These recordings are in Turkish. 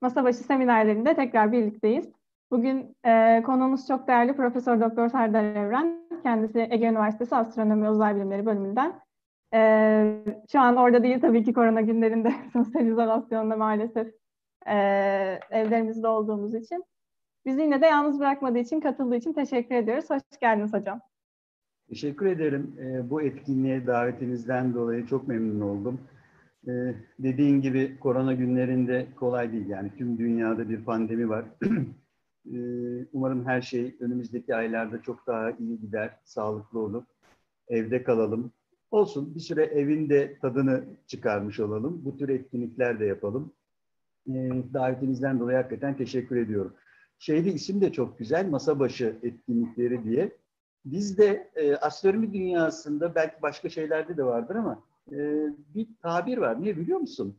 Masa seminerlerinde tekrar birlikteyiz. Bugün e, konuğumuz çok değerli Profesör Doktor Serdar Evren. Kendisi Ege Üniversitesi Astronomi Uzay Bilimleri bölümünden. E, şu an orada değil tabii ki korona günlerinde sosyal izolasyonda maalesef e, evlerimizde olduğumuz için. Bizi yine de yalnız bırakmadığı için, katıldığı için teşekkür ediyoruz. Hoş geldiniz hocam. Teşekkür ederim. E, bu etkinliğe davetinizden dolayı çok memnun oldum. Ee, dediğin gibi korona günlerinde kolay değil. Yani tüm dünyada bir pandemi var. ee, umarım her şey önümüzdeki aylarda çok daha iyi gider, sağlıklı olur. Evde kalalım. Olsun bir süre evinde tadını çıkarmış olalım. Bu tür etkinlikler de yapalım. Ee, davetinizden dolayı hakikaten teşekkür ediyorum. Şeyde isim de çok güzel, masa başı etkinlikleri diye. Bizde e, astronomi dünyasında belki başka şeylerde de vardır ama e, bir tabir var. Ne biliyor musun?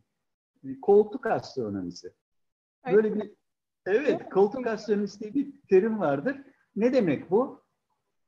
Koltuk astronomisi. Böyle bir evet koltuk astronomisi diye bir terim vardır. Ne demek bu?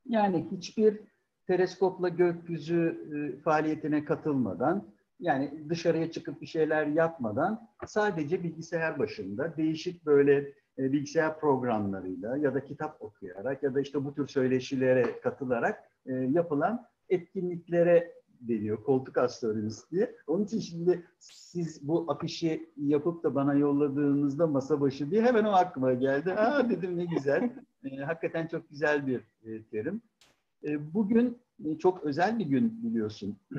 Yani hiçbir teleskopla gökyüzü e, faaliyetine katılmadan yani dışarıya çıkıp bir şeyler yapmadan sadece bilgisayar başında değişik böyle e, bilgisayar programlarıyla ya da kitap okuyarak ya da işte bu tür söyleşilere katılarak e, yapılan etkinliklere deniyor. Koltuk astronomisi diye. Onun için şimdi siz bu afişi yapıp da bana yolladığınızda masa başı diye hemen o aklıma geldi. Aa dedim ne güzel. E, hakikaten çok güzel bir e, terim. E, bugün e, çok özel bir gün biliyorsun.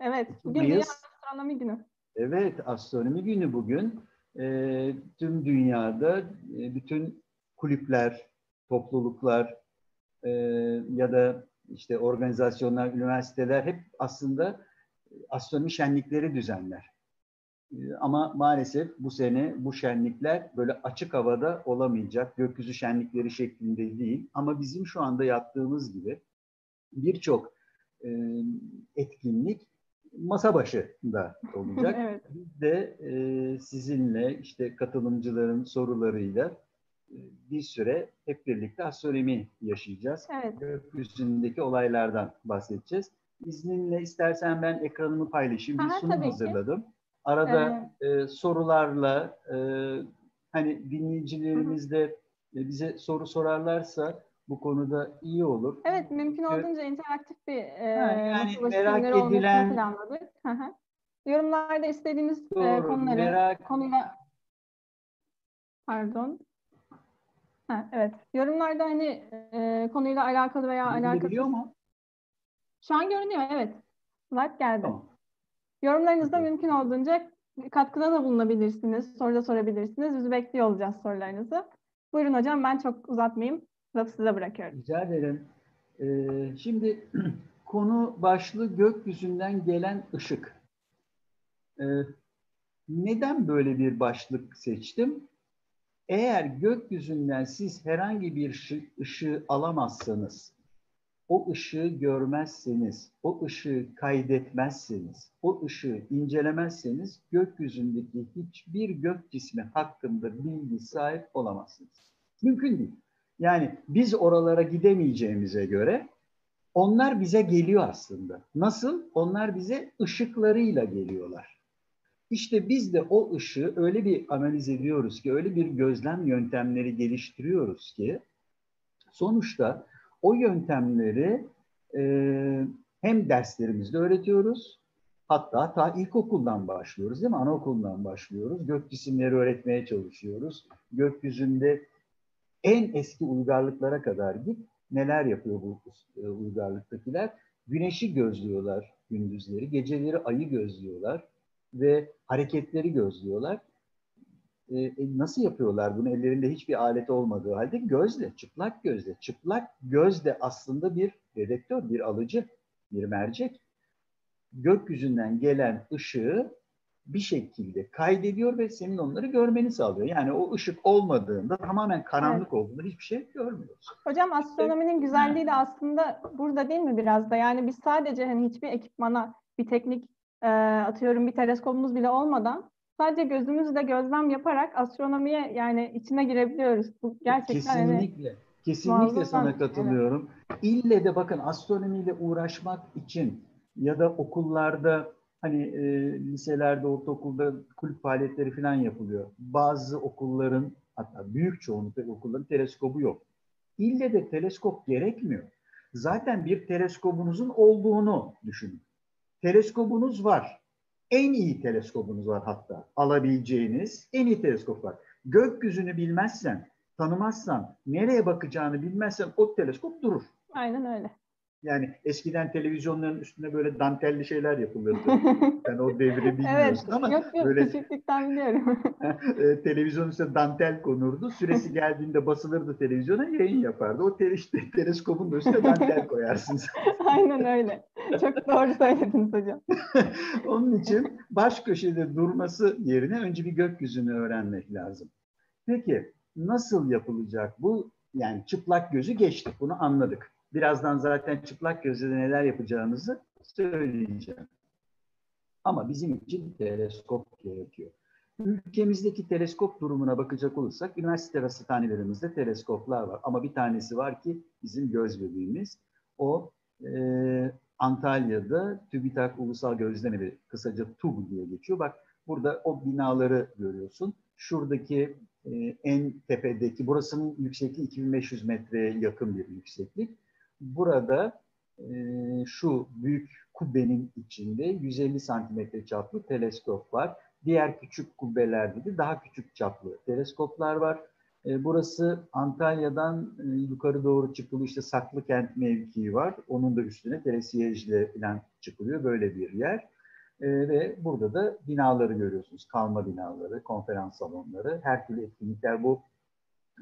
Evet. Bugün Dünya Astronomi Günü. Evet. Astronomi Günü bugün. E, tüm dünyada e, bütün kulüpler, topluluklar e, ya da işte organizasyonlar, üniversiteler hep aslında e, astronomi şenlikleri düzenler. E, ama maalesef bu sene bu şenlikler böyle açık havada olamayacak, gökyüzü şenlikleri şeklinde değil. Ama bizim şu anda yaptığımız gibi birçok e, etkinlik masa başında olacak. evet. Biz de sizinle işte katılımcıların sorularıyla bir süre hep birlikte astronomi yaşayacağız. Evet. Gökyüzündeki olaylardan bahsedeceğiz. İzninle istersen ben ekranımı paylaşayım. Bir sunum hazırladım. Ki. Arada evet. e, sorularla e, hani dinleyicilerimiz de e, bize soru sorarlarsa bu konuda iyi olur. Evet, mümkün olduğunca interaktif bir e, yani merak edilen planladık. Yorumlarda istediğiniz e, Doğru, e, konuları merak... konuyla pardon Ha, evet. Yorumlarda hani e, konuyla alakalı veya alakalı. Biliyor mu? Şu an görünüyor, evet. Slide geldi. Tamam. Yorumlarınızda tamam. mümkün olduğunca katkıda da bulunabilirsiniz, soru da sorabilirsiniz. Biz bekliyor olacağız sorularınızı. Buyurun hocam, ben çok uzatmayayım. Lafı size bırakıyorum. Rica ederim. Ee, şimdi konu başlığı gökyüzünden gelen ışık. Ee, neden böyle bir başlık seçtim? Eğer gökyüzünden siz herhangi bir ışığı alamazsanız, o ışığı görmezseniz, o ışığı kaydetmezseniz, o ışığı incelemezseniz gökyüzündeki hiçbir gök cismi hakkında bilgi sahip olamazsınız. Mümkün değil. Yani biz oralara gidemeyeceğimize göre onlar bize geliyor aslında. Nasıl? Onlar bize ışıklarıyla geliyorlar. İşte biz de o ışığı öyle bir analiz ediyoruz ki, öyle bir gözlem yöntemleri geliştiriyoruz ki sonuçta o yöntemleri e, hem derslerimizde öğretiyoruz, hatta ta ilkokuldan başlıyoruz değil mi? Anaokulundan başlıyoruz. Gök cisimleri öğretmeye çalışıyoruz. Gökyüzünde en eski uygarlıklara kadar git. Neler yapıyor bu e, uygarlıktakiler? Güneşi gözlüyorlar gündüzleri, geceleri ayı gözlüyorlar ve hareketleri gözlüyorlar. E, e, nasıl yapıyorlar bunu? Ellerinde hiçbir alet olmadığı halde gözle, çıplak gözle. Çıplak göz de aslında bir dedektör, bir alıcı, bir mercek. Gökyüzünden gelen ışığı bir şekilde kaydediyor ve senin onları görmeni sağlıyor. Yani o ışık olmadığında tamamen karanlık evet. olduğunda hiçbir şey görmüyorsun. Hocam astronominin güzelliği de aslında burada değil mi biraz da? Yani biz sadece hani hiçbir ekipmana, bir teknik e, atıyorum bir teleskopumuz bile olmadan sadece gözümüzle gözlem yaparak astronomiye yani içine girebiliyoruz. Bu gerçekten hani kesinlikle hani, kesinlikle sana katılıyorum. Evet. İlle de bakın astronomiyle uğraşmak için ya da okullarda Hani e, liselerde, ortaokulda kulüp faaliyetleri falan yapılıyor. Bazı okulların hatta büyük çoğunlukla okulların teleskobu yok. İlle de teleskop gerekmiyor. Zaten bir teleskobunuzun olduğunu düşünün. Teleskobunuz var. En iyi teleskobunuz var hatta. Alabileceğiniz en iyi teleskop var. Gökyüzünü bilmezsen, tanımazsan, nereye bakacağını bilmezsen o teleskop durur. Aynen öyle. Yani eskiden televizyonların üstüne böyle dantelli şeyler yapılırdı. Sen o devri bilmiyorsun evet, ama yok, yok, böyle küçüklükten biliyorum. e, televizyon üstüne dantel konurdu. Süresi geldiğinde basılırdı televizyona yayın yapardı. O te işte, teleskopun da üstüne dantel koyarsın. Aynen öyle. Çok doğru söylediniz hocam. Onun için baş köşede durması yerine önce bir gökyüzünü öğrenmek lazım. Peki nasıl yapılacak bu? Yani çıplak gözü geçtik. Bunu anladık. Birazdan zaten çıplak gözle neler yapacağımızı söyleyeceğim. Ama bizim için teleskop gerekiyor. Ülkemizdeki teleskop durumuna bakacak olursak üniversite rasathanelerimizde teleskoplar var. Ama bir tanesi var ki bizim göz bebeğimiz. O e, Antalya'da TÜBİTAK Ulusal Gözlemevi, kısaca TUB diye geçiyor. Bak burada o binaları görüyorsun. Şuradaki e, en tepedeki, burasının yüksekliği 2500 metreye yakın bir yükseklik. Burada e, şu büyük kubbenin içinde 150 santimetre çaplı teleskop var. Diğer küçük kubbelerde de daha küçük çaplı teleskoplar var. E, burası Antalya'dan e, yukarı doğru çıkılı işte Saklıkent mevkii var. Onun da üstüne telesiyejle falan çıkılıyor böyle bir yer. E, ve burada da binaları görüyorsunuz. Kalma binaları, konferans salonları, her türlü etkinlikler bu.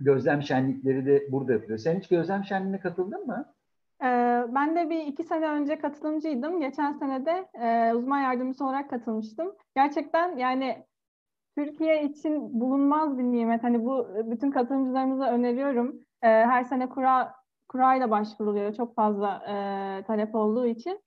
Gözlem şenlikleri de burada yapılıyor. Sen hiç gözlem şenliğine katıldın mı? Ee, ben de bir iki sene önce katılımcıydım. Geçen sene de e, uzman yardımcısı olarak katılmıştım. Gerçekten yani Türkiye için bulunmaz bir nimet. Hani bu bütün katılımcılarımıza öneriyorum. E, her sene kura kurayla başvuruluyor. Çok fazla e, talep olduğu için.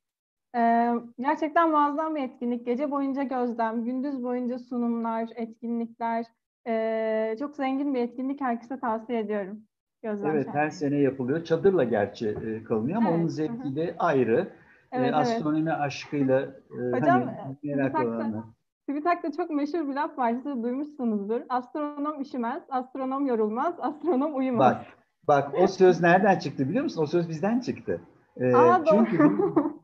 E, gerçekten muazzam bir etkinlik. Gece boyunca gözlem, gündüz boyunca sunumlar, etkinlikler. E, çok zengin bir etkinlik. Herkese tavsiye ediyorum. Gözlem evet, her sene yapılıyor. Çadırla gerçi e, kalınıyor ama evet, onun zevki de ayrı. Evet, e, astronomi evet. aşkıyla e, Hocam, hani, merak olanlar. TÜBİTAK'ta çok meşhur bir laf var, siz duymuşsunuzdur. Astronom üşümez, astronom yorulmaz, astronom uyumaz. Bak, bak o söz nereden çıktı biliyor musun? O söz bizden çıktı. Ee, Aa, çünkü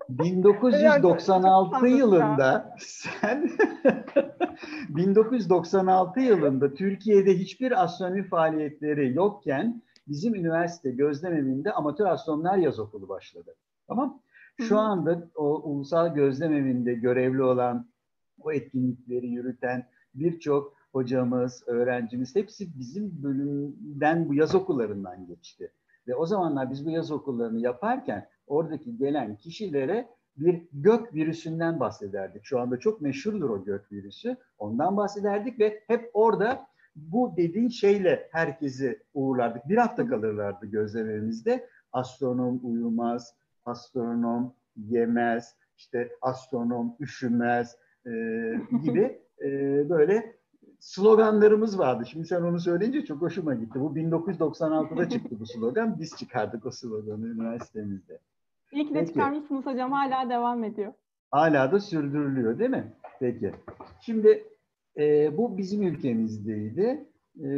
1996 yılında sen 1996 yılında Türkiye'de hiçbir astronomi faaliyetleri yokken bizim üniversite gözlem evinde amatör astronomlar yaz okulu başladı. Tamam Şu anda o ulusal gözlem evinde görevli olan, o etkinlikleri yürüten birçok hocamız, öğrencimiz hepsi bizim bölümden bu yaz okullarından geçti. Ve o zamanlar biz bu yaz okullarını yaparken oradaki gelen kişilere bir gök virüsünden bahsederdik. Şu anda çok meşhurdur o gök virüsü. Ondan bahsederdik ve hep orada bu dediğin şeyle herkesi uğurlardık. Bir hafta kalırlardı gözlemlerimizde. Astronom uyumaz, astronom yemez, işte astronom üşümez e, gibi e, böyle sloganlarımız vardı. Şimdi sen onu söyleyince çok hoşuma gitti. Bu 1996'da çıktı bu slogan. Biz çıkardık o sloganı üniversitemizde. İyi ki de çıkarmışsınız hocam. Hala devam ediyor. Hala da sürdürülüyor değil mi? Peki. Şimdi e, bu bizim ülkemizdeydi. E,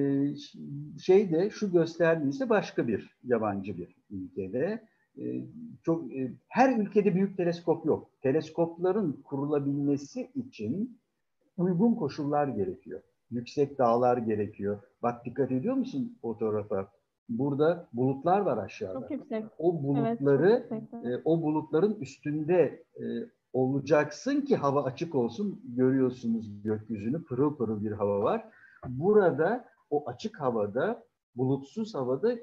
şey de şu gösterdiğinizde başka bir yabancı bir ülkede. E, çok e, her ülkede büyük teleskop yok. Teleskopların kurulabilmesi için uygun koşullar gerekiyor. Yüksek dağlar gerekiyor. Bak dikkat ediyor musun fotoğrafa? Burada bulutlar var aşağıda. Çok yüksek. O bulutları, evet, e, o bulutların üstünde e, olacaksın ki hava açık olsun. Görüyorsunuz gökyüzünü pırıl pırıl bir hava var. Burada o açık havada, bulutsuz havada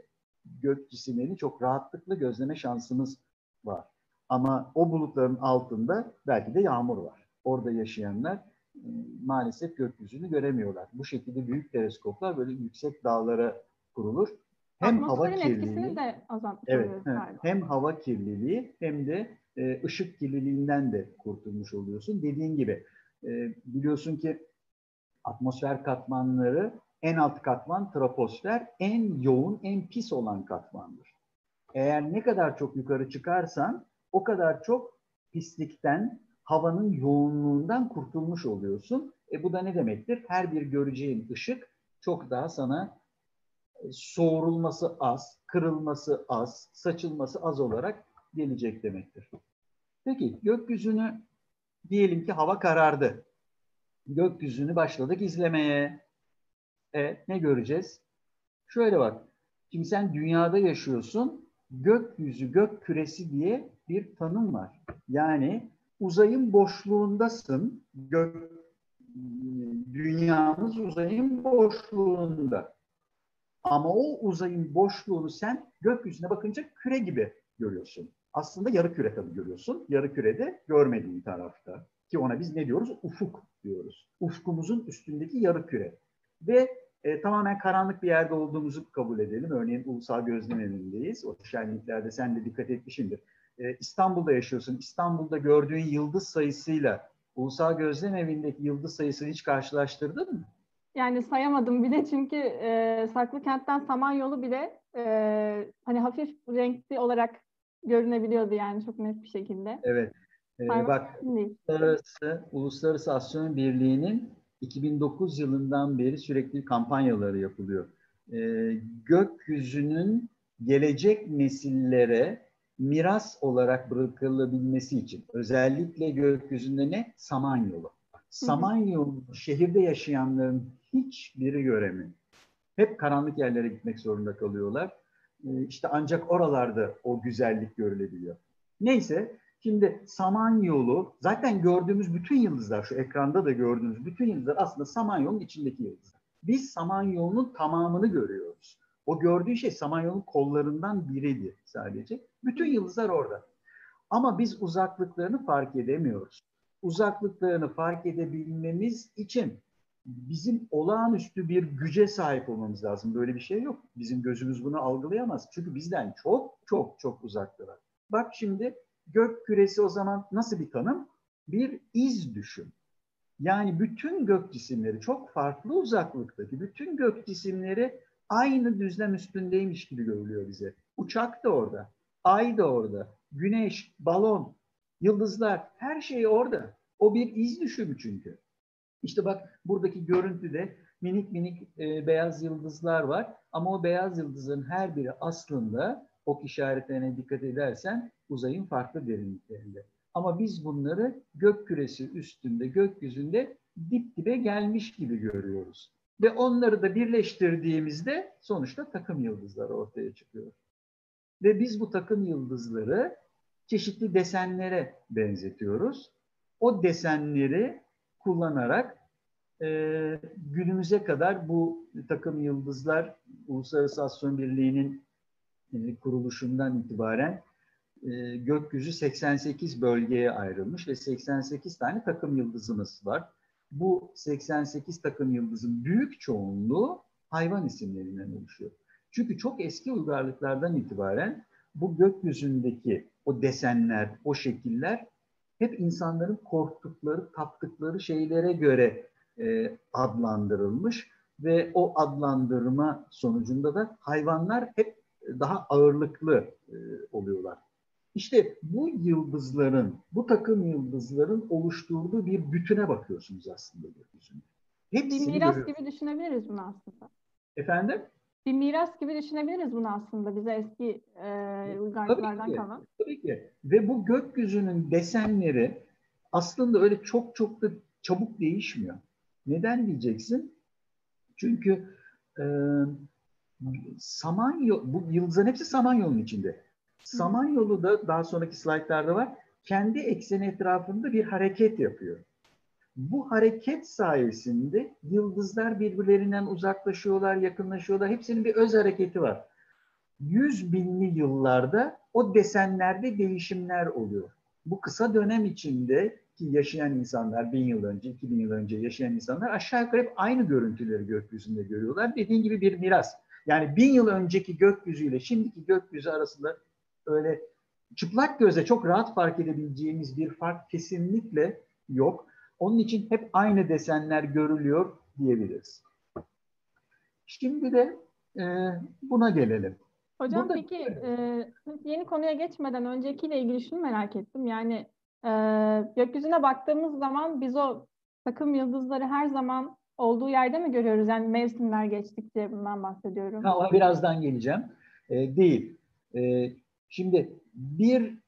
gök cisimlerini çok rahatlıkla gözleme şansınız var. Ama o bulutların altında belki de yağmur var. Orada yaşayanlar e, maalesef gökyüzünü göremiyorlar. Bu şekilde büyük teleskoplar böyle yüksek dağlara kurulur. Hem hava kirliliği de evet, hem hava kirliliği hem de e, ışık kirliliğinden de kurtulmuş oluyorsun. Dediğin gibi e, biliyorsun ki atmosfer katmanları en alt katman troposfer en yoğun, en pis olan katmandır. Eğer ne kadar çok yukarı çıkarsan o kadar çok pislikten, havanın yoğunluğundan kurtulmuş oluyorsun. E bu da ne demektir? Her bir göreceğin ışık çok daha sana e, soğurulması az, kırılması az, saçılması az olarak gelecek demektir. Peki gökyüzünü diyelim ki hava karardı. Gökyüzünü başladık izlemeye. E ne göreceğiz? Şöyle bak. Şimdi sen dünyada yaşıyorsun. Gökyüzü, gök küresi diye bir tanım var. Yani uzayın boşluğundasın. Gök, dünyamız uzayın boşluğunda. Ama o uzayın boşluğunu sen gökyüzüne bakınca küre gibi görüyorsun. Aslında yarı küre tabii görüyorsun. Yarı kürede görmediğin tarafta. Ki ona biz ne diyoruz? Ufuk diyoruz. Ufkumuzun üstündeki yarı küre. Ve e, tamamen karanlık bir yerde olduğumuzu kabul edelim. Örneğin Ulusal Gözlem Evi'ndeyiz. O şenliklerde sen de dikkat etmişsindir. E, İstanbul'da yaşıyorsun. İstanbul'da gördüğün yıldız sayısıyla Ulusal Gözlem Evi'ndeki yıldız sayısını hiç karşılaştırdın mı? Yani sayamadım bile çünkü e, Saklı Kent'ten Samanyolu bile e, hani hafif renkli olarak görünebiliyordu yani çok net bir şekilde. Evet. Ee, bak Uluslararası, Uluslararası Astronomi Birliği'nin 2009 yılından beri sürekli kampanyaları yapılıyor. Ee, gökyüzünün gelecek nesillere miras olarak bırakılabilmesi için özellikle gökyüzünde ne? Samanyolu. Samanyolu şehirde yaşayanların hiçbiri göremiyor. Hep karanlık yerlere gitmek zorunda kalıyorlar. Ee, işte ancak oralarda o güzellik görülebiliyor. Neyse şimdi Samanyolu zaten gördüğümüz bütün yıldızlar şu ekranda da gördüğünüz bütün yıldızlar aslında Samanyolu'nun içindeki yıldızlar. Biz Samanyolu'nun tamamını görüyoruz. O gördüğü şey Samanyolu'nun kollarından biriydi sadece. Bütün yıldızlar orada. Ama biz uzaklıklarını fark edemiyoruz. Uzaklıklarını fark edebilmemiz için bizim olağanüstü bir güce sahip olmamız lazım. Böyle bir şey yok. Bizim gözümüz bunu algılayamaz. Çünkü bizden çok çok çok uzaktalar. Bak şimdi gök küresi o zaman nasıl bir tanım? Bir iz düşün. Yani bütün gök cisimleri çok farklı uzaklıktaki bütün gök cisimleri aynı düzlem üstündeymiş gibi görülüyor bize. Uçak da orada, ay da orada, güneş, balon, yıldızlar her şey orada. O bir iz düşümü çünkü. İşte bak buradaki görüntüde minik minik e, beyaz yıldızlar var. Ama o beyaz yıldızın her biri aslında ok işaretlerine dikkat edersen uzayın farklı derinliklerinde. Ama biz bunları gök küresi üstünde, gökyüzünde dip dibe gelmiş gibi görüyoruz. Ve onları da birleştirdiğimizde sonuçta takım yıldızları ortaya çıkıyor. Ve biz bu takım yıldızları çeşitli desenlere benzetiyoruz. O desenleri kullanarak e, günümüze kadar bu takım yıldızlar Uluslararası Astronomi Birliği'nin e, kuruluşundan itibaren e, gökyüzü 88 bölgeye ayrılmış ve 88 tane takım yıldızımız var. Bu 88 takım yıldızın büyük çoğunluğu hayvan isimlerinden oluşuyor. Çünkü çok eski uygarlıklardan itibaren bu gökyüzündeki o desenler, o şekiller hep insanların korktukları, taptıkları şeylere göre e, adlandırılmış ve o adlandırma sonucunda da hayvanlar hep daha ağırlıklı e, oluyorlar. İşte bu yıldızların, bu takım yıldızların oluşturduğu bir bütüne bakıyorsunuz aslında gökyüzünde. Hepsini bir miras görüyoruz. gibi düşünebiliriz bunu aslında. Efendim? Bir miras gibi düşünebiliriz bunu aslında bize eski e, uygarlıklardan kalan. Tabii ki. Ve bu gökyüzünün desenleri aslında öyle çok çok da çabuk değişmiyor. Neden diyeceksin? Çünkü e, Samanyolu, bu yıldızların hepsi Samanyolu'nun içinde. Samanyolu da daha sonraki slaytlarda var. Kendi ekseni etrafında bir hareket yapıyor. Bu hareket sayesinde yıldızlar birbirlerinden uzaklaşıyorlar, yakınlaşıyorlar. Hepsinin bir öz hareketi var. Yüz binli yıllarda o desenlerde değişimler oluyor. Bu kısa dönem içinde ki yaşayan insanlar bin yıl önce, iki bin yıl önce yaşayan insanlar aşağı yukarı hep aynı görüntüleri gökyüzünde görüyorlar. Dediğin gibi bir miras. Yani bin yıl önceki gökyüzüyle şimdiki gökyüzü arasında öyle çıplak göze çok rahat fark edebileceğimiz bir fark kesinlikle yok. Onun için hep aynı desenler görülüyor diyebiliriz. Şimdi de e, buna gelelim. Hocam Burada, peki e, yeni konuya geçmeden öncekiyle ilgili şunu merak ettim. Yani e, gökyüzüne baktığımız zaman biz o takım yıldızları her zaman olduğu yerde mi görüyoruz? Yani mevsimler geçtikçe bundan bahsediyorum. Ha, ona birazdan geleceğim. E, değil. E, şimdi bir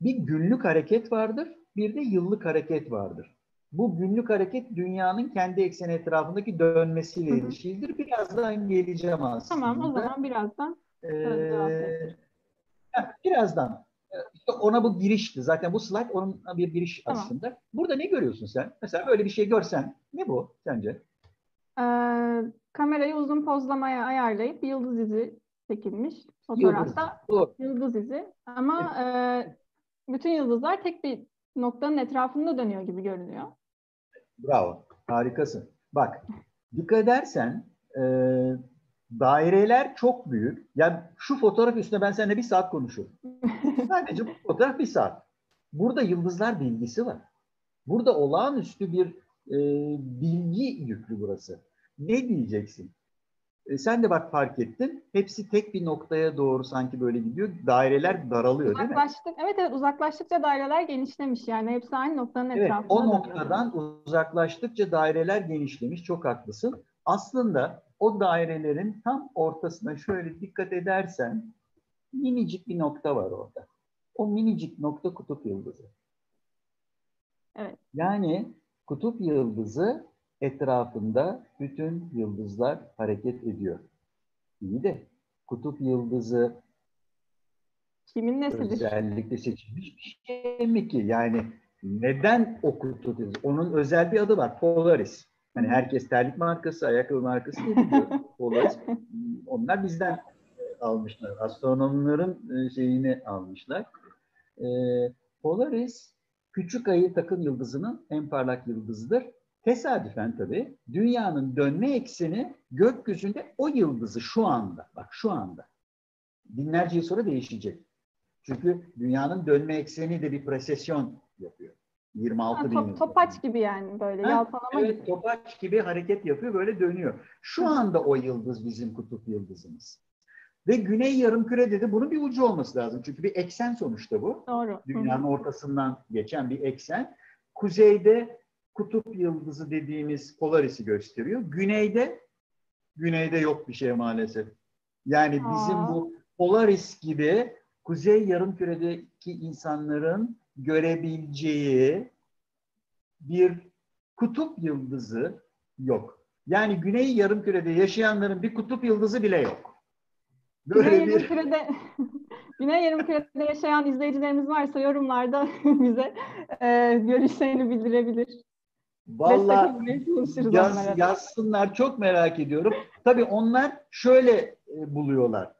bir günlük hareket vardır, bir de yıllık hareket vardır. Bu günlük hareket dünyanın kendi ekseni etrafındaki dönmesiyle ilişkilidir. Birazdan geleceğim aslında. Tamam o zaman birazdan. Ee, birazdan. İşte ona bu girişti. Zaten bu slide onun bir giriş tamam. aslında. Burada ne görüyorsun sen? Mesela böyle bir şey görsen ne bu sence? Ee, kamerayı uzun pozlamaya ayarlayıp yıldız izi çekilmiş fotoğrafta. Yıldız, yıldız izi. Ama evet. e, bütün yıldızlar tek bir noktanın etrafında dönüyor gibi görünüyor. Bravo. Harikasın. Bak dikkat edersen e, daireler çok büyük. Yani şu fotoğraf üstüne ben seninle bir saat konuşuyorum. Sadece bu fotoğraf bir saat. Burada yıldızlar bilgisi var. Burada olağanüstü bir e, bilgi yüklü burası. Ne diyeceksin? E, sen de bak fark ettin. Hepsi tek bir noktaya doğru sanki böyle gidiyor. Daireler daralıyor değil mi? Evet evet uzaklaştıkça daireler genişlemiş yani. Hepsi aynı noktanın evet, etrafında. O noktadan dönüyor. uzaklaştıkça daireler genişlemiş. Çok haklısın. Aslında o dairelerin tam ortasına şöyle dikkat edersen minicik bir nokta var orada. O minicik nokta kutup yıldızı. Evet. Yani kutup yıldızı etrafında bütün yıldızlar hareket ediyor. İyi de kutup yıldızı kimin nesidir? Özellikle seçilmiş bir şey mi ki? Yani neden o kutup yıldızı? Onun özel bir adı var. Polaris. Hani herkes terlik markası, ayakkabı markası biliyor. Polaris. Onlar bizden almışlar. Astronomların e, şeyini almışlar. E, Polaris küçük ayı takım yıldızının en parlak yıldızıdır. Tesadüfen tabii dünyanın dönme ekseni gökyüzünde o yıldızı şu anda, bak şu anda binlerce yıl sonra değişecek. Çünkü dünyanın dönme ekseni de bir presesyon yapıyor. 26 ha, bin top, yıl. Topaç gibi yani böyle ha, yalpalama evet, gibi. topaç gibi hareket yapıyor böyle dönüyor. Şu anda o yıldız bizim kutup yıldızımız. Ve güney yarımkürede de bunun bir ucu olması lazım. Çünkü bir eksen sonuçta bu. Doğru. Dünyanın Hı-hı. ortasından geçen bir eksen. Kuzeyde kutup yıldızı dediğimiz Polaris'i gösteriyor. Güneyde güneyde yok bir şey maalesef. Yani bizim Aa. bu Polaris gibi kuzey yarımküredeki insanların görebileceği bir kutup yıldızı yok. Yani güney yarımkürede yaşayanların bir kutup yıldızı bile yok. Böyle güney bir... yarımkürede Güney Yarımküre'de yaşayan izleyicilerimiz varsa yorumlarda bize e, görüşlerini bildirebilir. Vallahi yaz, yazsınlar çok merak ediyorum. Tabii onlar şöyle e, buluyorlar.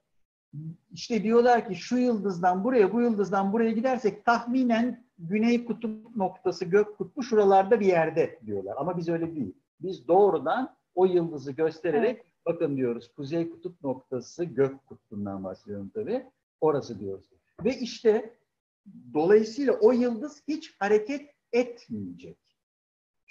İşte diyorlar ki şu yıldızdan buraya, bu yıldızdan buraya gidersek tahminen güney kutup noktası gök kutbu şuralarda bir yerde diyorlar. Ama biz öyle değil. Biz doğrudan o yıldızı göstererek evet. bakın diyoruz kuzey kutup noktası gök kutbundan bahsediyorum tabii. Orası diyoruz. Ve işte dolayısıyla o yıldız hiç hareket etmeyecek.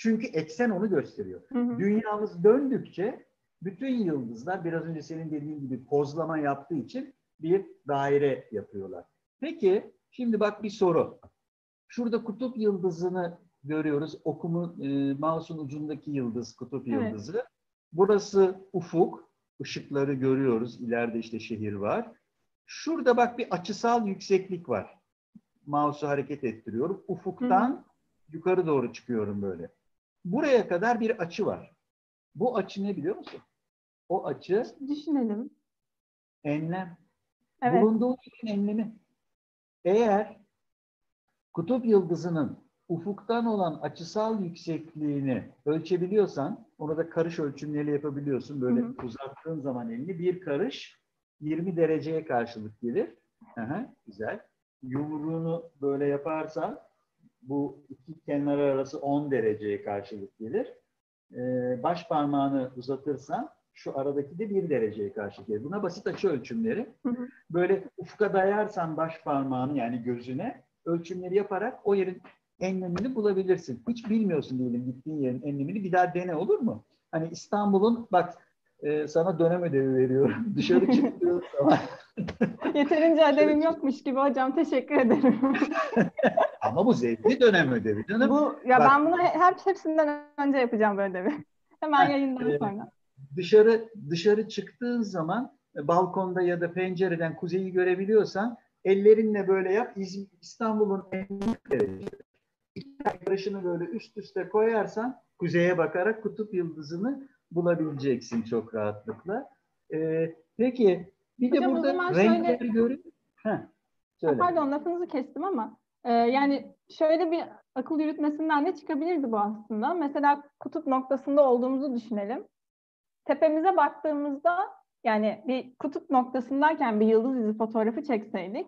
Çünkü eksen onu gösteriyor. Hı hı. Dünyamız döndükçe bütün yıldızlar biraz önce senin dediğin gibi pozlama yaptığı için bir daire yapıyorlar. Peki şimdi bak bir soru. Şurada kutup yıldızını görüyoruz. Okumun e, mouse'un ucundaki yıldız kutup evet. yıldızı. Burası ufuk. Işıkları görüyoruz. İleride işte şehir var. Şurada bak bir açısal yükseklik var. Mouse'u hareket ettiriyorum. Ufuktan Hı. yukarı doğru çıkıyorum böyle. Buraya kadar bir açı var. Bu açı ne biliyor musun? O açı düşünelim. Enlem. Evet. Bulunduğu yerin enlemi. Eğer kutup yıldızının ufuktan olan açısal yüksekliğini ölçebiliyorsan, onu da karış ölçümleri yapabiliyorsun. Böyle hı hı. uzattığın zaman elini bir karış 20 dereceye karşılık gelir. Aha, güzel. Yumruğunu böyle yaparsan bu iki kenar arası 10 dereceye karşılık gelir. Ee, baş parmağını uzatırsan şu aradaki de 1 dereceye karşılık gelir. Buna basit açı ölçümleri. Böyle ufka dayarsan baş parmağını yani gözüne ölçümleri yaparak o yerin enlemini bulabilirsin. Hiç bilmiyorsun diyelim gittiğin yerin enlemini bir daha dene olur mu? Hani İstanbul'un bak e, sana dönem ödevi veriyorum. Dışarı çıktığın zaman. Yeterince ödevim yokmuş gibi hocam. Teşekkür ederim. Ama bu zevkli dönem ödevi canım. Bu, ya Bak, ben bunu hep hepsinden önce yapacağım bu ödevi. Hemen yayından e, sonra. Dışarı dışarı çıktığın zaman e, balkonda ya da pencereden kuzeyi görebiliyorsan ellerinle böyle yap. İstanbul'un en yarışını böyle üst üste koyarsan kuzeye bakarak kutup yıldızını bulabileceksin çok rahatlıkla. Ee, peki bir Hocam, de burada renkleri şöyle... görüyor. söyle. Pardon lafınızı kestim ama e, yani şöyle bir akıl yürütmesinden de çıkabilirdi bu aslında. Mesela kutup noktasında olduğumuzu düşünelim. Tepemize baktığımızda yani bir kutup noktasındayken bir yıldız izi fotoğrafı çekseydik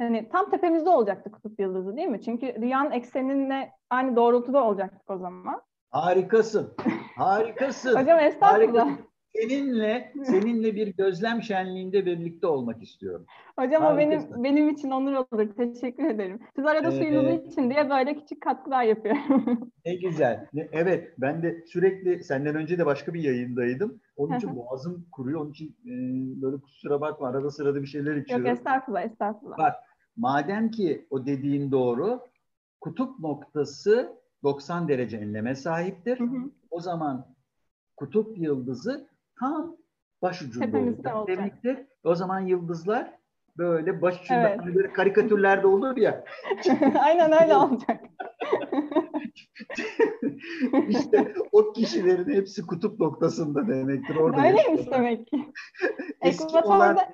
hani tam tepemizde olacaktı kutup yıldızı değil mi? Çünkü dünyanın ekseninle aynı doğrultuda olacaktık o zaman. Harikasın. Harikasın. Hocam estağfurullah. Harikasın. Seninle seninle bir gözlem şenliğinde birlikte olmak istiyorum. Hocam Harikasın. o benim benim için onur olur. Teşekkür ederim. Siz arada ee, suyunuzu için diye böyle küçük katkılar yapıyorum. ne güzel. Evet ben de sürekli senden önce de başka bir yayındaydım. Onun için boğazım kuruyor. Onun için e, böyle kusura bakma arada sırada bir şeyler içiyorum. Yok estağfurullah estağfurullah. Bak madem ki o dediğin doğru kutup noktası 90 derece enleme sahiptir. Hı hı. O zaman kutup yıldızı tam başucunda olacak demektir. O zaman yıldızlar böyle başucunda evet. hani böyle karikatürlerde olur ya. Aynen öyle olacak. İşte o kişilerin hepsi kutup noktasında demektir. Orada Öyleymiş yaşıyorlar. demek ki. Eskimolar,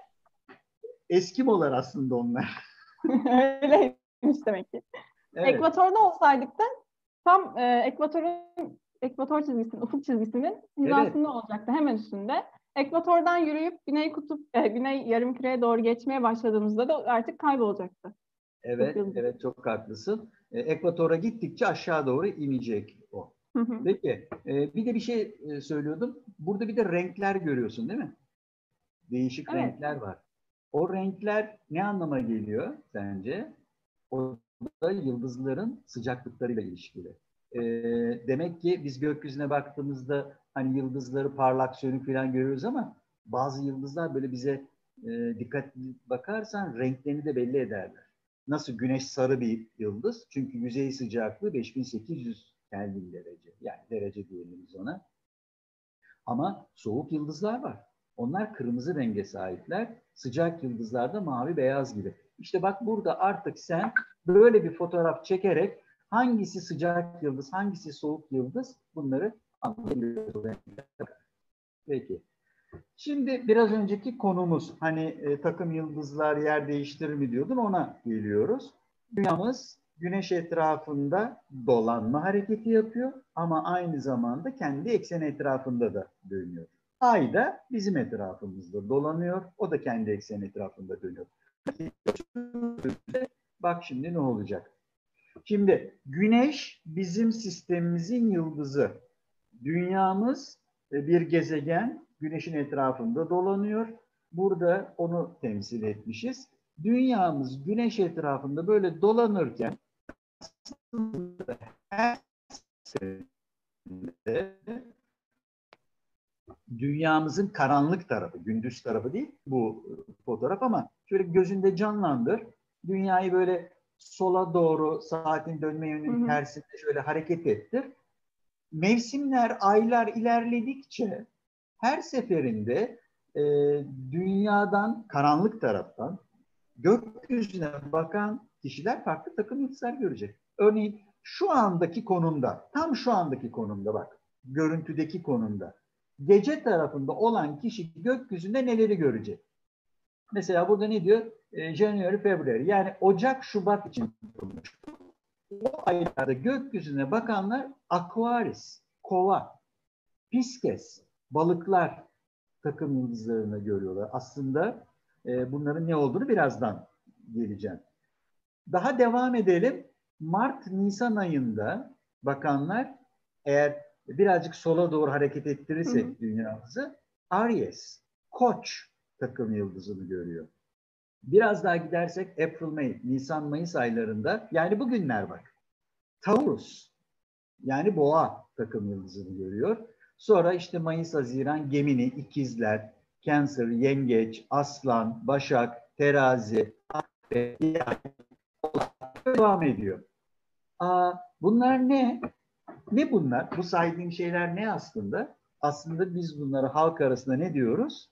Eskimolar aslında onlar. Öyleymiş demek ki. Evet. Ekvatorda olsaydık da tam e, ekvatorun ekvator çizgisinin, ufuk çizgisinin hizasında evet. olacaktı hemen üstünde. Ekvatordan yürüyüp güney kutup, e, güney yarımküreye doğru geçmeye başladığımızda da artık kaybolacaktı. Evet, evet çok haklısın. E, ekvatora gittikçe aşağı doğru inecek o. Peki, e, bir de bir şey e, söylüyordum. Burada bir de renkler görüyorsun değil mi? Değişik evet. renkler var. O renkler ne anlama geliyor sence? O da yıldızların sıcaklıklarıyla ilişkili. E, demek ki biz gökyüzüne baktığımızda hani yıldızları parlak sönük falan görüyoruz ama bazı yıldızlar böyle bize e, dikkatli bakarsan renklerini de belli ederler. Nasıl güneş sarı bir yıldız? Çünkü yüzey sıcaklığı 5800 Kelvin derece. Yani derece diyelim biz ona. Ama soğuk yıldızlar var. Onlar kırmızı renge sahipler. Sıcak yıldızlarda mavi beyaz gibi. İşte bak burada artık sen böyle bir fotoğraf çekerek hangisi sıcak yıldız, hangisi soğuk yıldız bunları anlayabiliyorsun. Peki. Şimdi biraz önceki konumuz hani e, takım yıldızlar yer değiştirir mi diyordun ona geliyoruz. Dünyamız güneş etrafında dolanma hareketi yapıyor ama aynı zamanda kendi ekseni etrafında da dönüyor. Ay da bizim etrafımızda dolanıyor. O da kendi ekseni etrafında dönüyor. Bak şimdi ne olacak? Şimdi Güneş bizim sistemimizin yıldızı. Dünyamız e, bir gezegen, Güneş'in etrafında dolanıyor. Burada onu temsil etmişiz. Dünyamız Güneş etrafında böyle dolanırken her dünyamızın karanlık tarafı, gündüz tarafı değil bu fotoğraf ama şöyle gözünde canlandır. Dünyayı böyle sola doğru saatin dönme yönünün tersinde şöyle hareket ettir. Mevsimler, aylar ilerledikçe her seferinde e, dünyadan, karanlık taraftan gökyüzüne bakan kişiler farklı takım yıldızlar görecek. Örneğin şu andaki konumda, tam şu andaki konumda bak, görüntüdeki konumda. Gece tarafında olan kişi gökyüzünde neleri görecek? Mesela burada ne diyor? E, January, February. Yani Ocak, Şubat için kurulmuş. O aylarda gökyüzüne bakanlar Aquarius, Kova, Pisces, balıklar takım yıldızlarını görüyorlar. Aslında e, bunların ne olduğunu birazdan geleceğim. Daha devam edelim. Mart-Nisan ayında bakanlar eğer birazcık sola doğru hareket ettirirsek hı. dünyamızı Aries, Koç takım yıldızını görüyor. Biraz daha gidersek April, May, Nisan, Mayıs aylarında yani bugünler bak. Taurus yani boğa takım yıldızını görüyor. Sonra işte Mayıs, Haziran Gemini, İkizler, Cancer, Yengeç, Aslan, Başak, Terazi, devam ediyor. Aa, bunlar ne? Ne bunlar? Bu saydığım şeyler ne aslında? Aslında biz bunlara halk arasında ne diyoruz?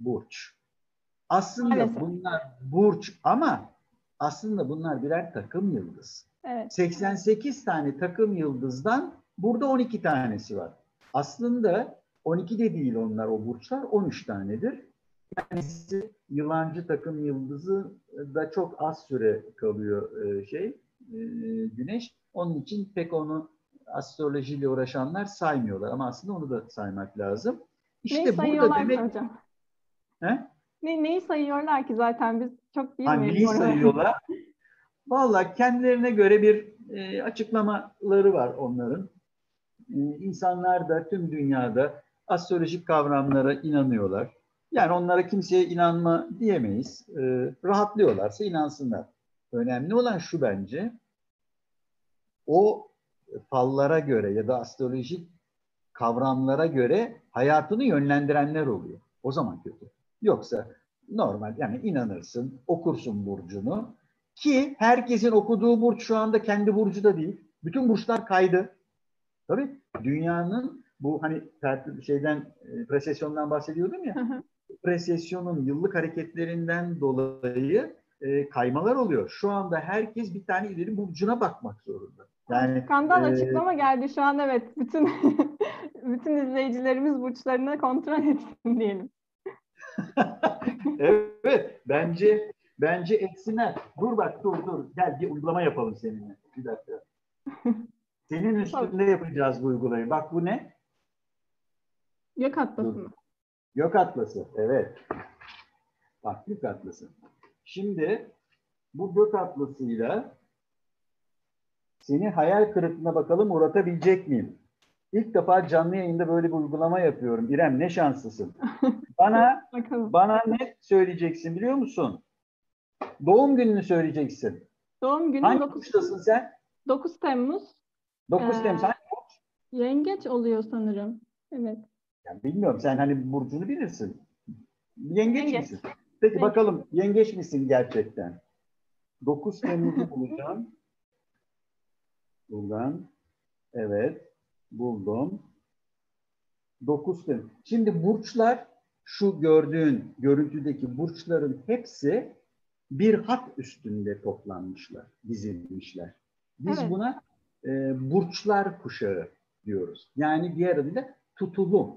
Burç. Aslında Maalesef. bunlar burç ama aslında bunlar birer takım yıldız. Evet. 88 tane takım yıldızdan burada 12 tanesi var. Aslında 12 de değil onlar o burçlar 13 tanedir. Yani yılancı takım yıldızı da çok az süre kalıyor e, şey e, güneş. Onun için pek onu astrolojiyle uğraşanlar saymıyorlar ama aslında onu da saymak lazım. İşte Neyi sayıyorlar demek... hocam? He? Ne, neyi sayıyorlar ki zaten biz çok bilmiyoruz. Neyi sayıyorlar? Valla kendilerine göre bir e, açıklamaları var onların. E, insanlar da tüm dünyada astrolojik kavramlara inanıyorlar. Yani onlara kimseye inanma diyemeyiz. E, rahatlıyorlarsa inansınlar. Önemli olan şu bence, o fallara göre ya da astrolojik kavramlara göre hayatını yönlendirenler oluyor. O zaman kötü. Yoksa normal yani inanırsın, okursun burcunu ki herkesin okuduğu burç şu anda kendi burcu da değil. Bütün burçlar kaydı. Tabii dünyanın bu hani şeyden e, presesyondan bahsediyordum ya. Hı Presesyonun yıllık hareketlerinden dolayı e, kaymalar oluyor. Şu anda herkes bir tane ileri burcuna bakmak zorunda. Yani skandal e, açıklama geldi şu an evet. Bütün bütün izleyicilerimiz burçlarını kontrol etsin diyelim. evet bence bence etsinler. Dur bak dur dur gel bir uygulama yapalım seninle. Bir dakika. Senin üstünde yapacağız bu uygulamayı. Bak bu ne? Gök atlası mı? Gök atlası evet. Bak gök atlası. Şimdi bu gök atlasıyla seni hayal kırıklığına bakalım uğratabilecek miyim? İlk defa canlı yayında böyle bir uygulama yapıyorum. İrem ne şanslısın. Bana bana ne söyleyeceksin biliyor musun? Doğum gününü söyleyeceksin. Doğum günü Hangi 9 sen? 9 Temmuz. 9 ee, Temmuz hangi burç? Yengeç oluyor sanırım. Evet. Yani bilmiyorum sen hani burcunu bilirsin. Yengeç, yengeç. misin? Peki Peki bakalım yengeç misin gerçekten? 9 Temmuz'u bulacağım. Buradan. Evet. Buldum. 9 Temmuz. Şimdi burçlar şu gördüğün görüntüdeki burçların hepsi bir hat üstünde toplanmışlar, dizilmişler. Biz evet. buna e, burçlar kuşağı diyoruz. Yani diğer adıyla tutulum.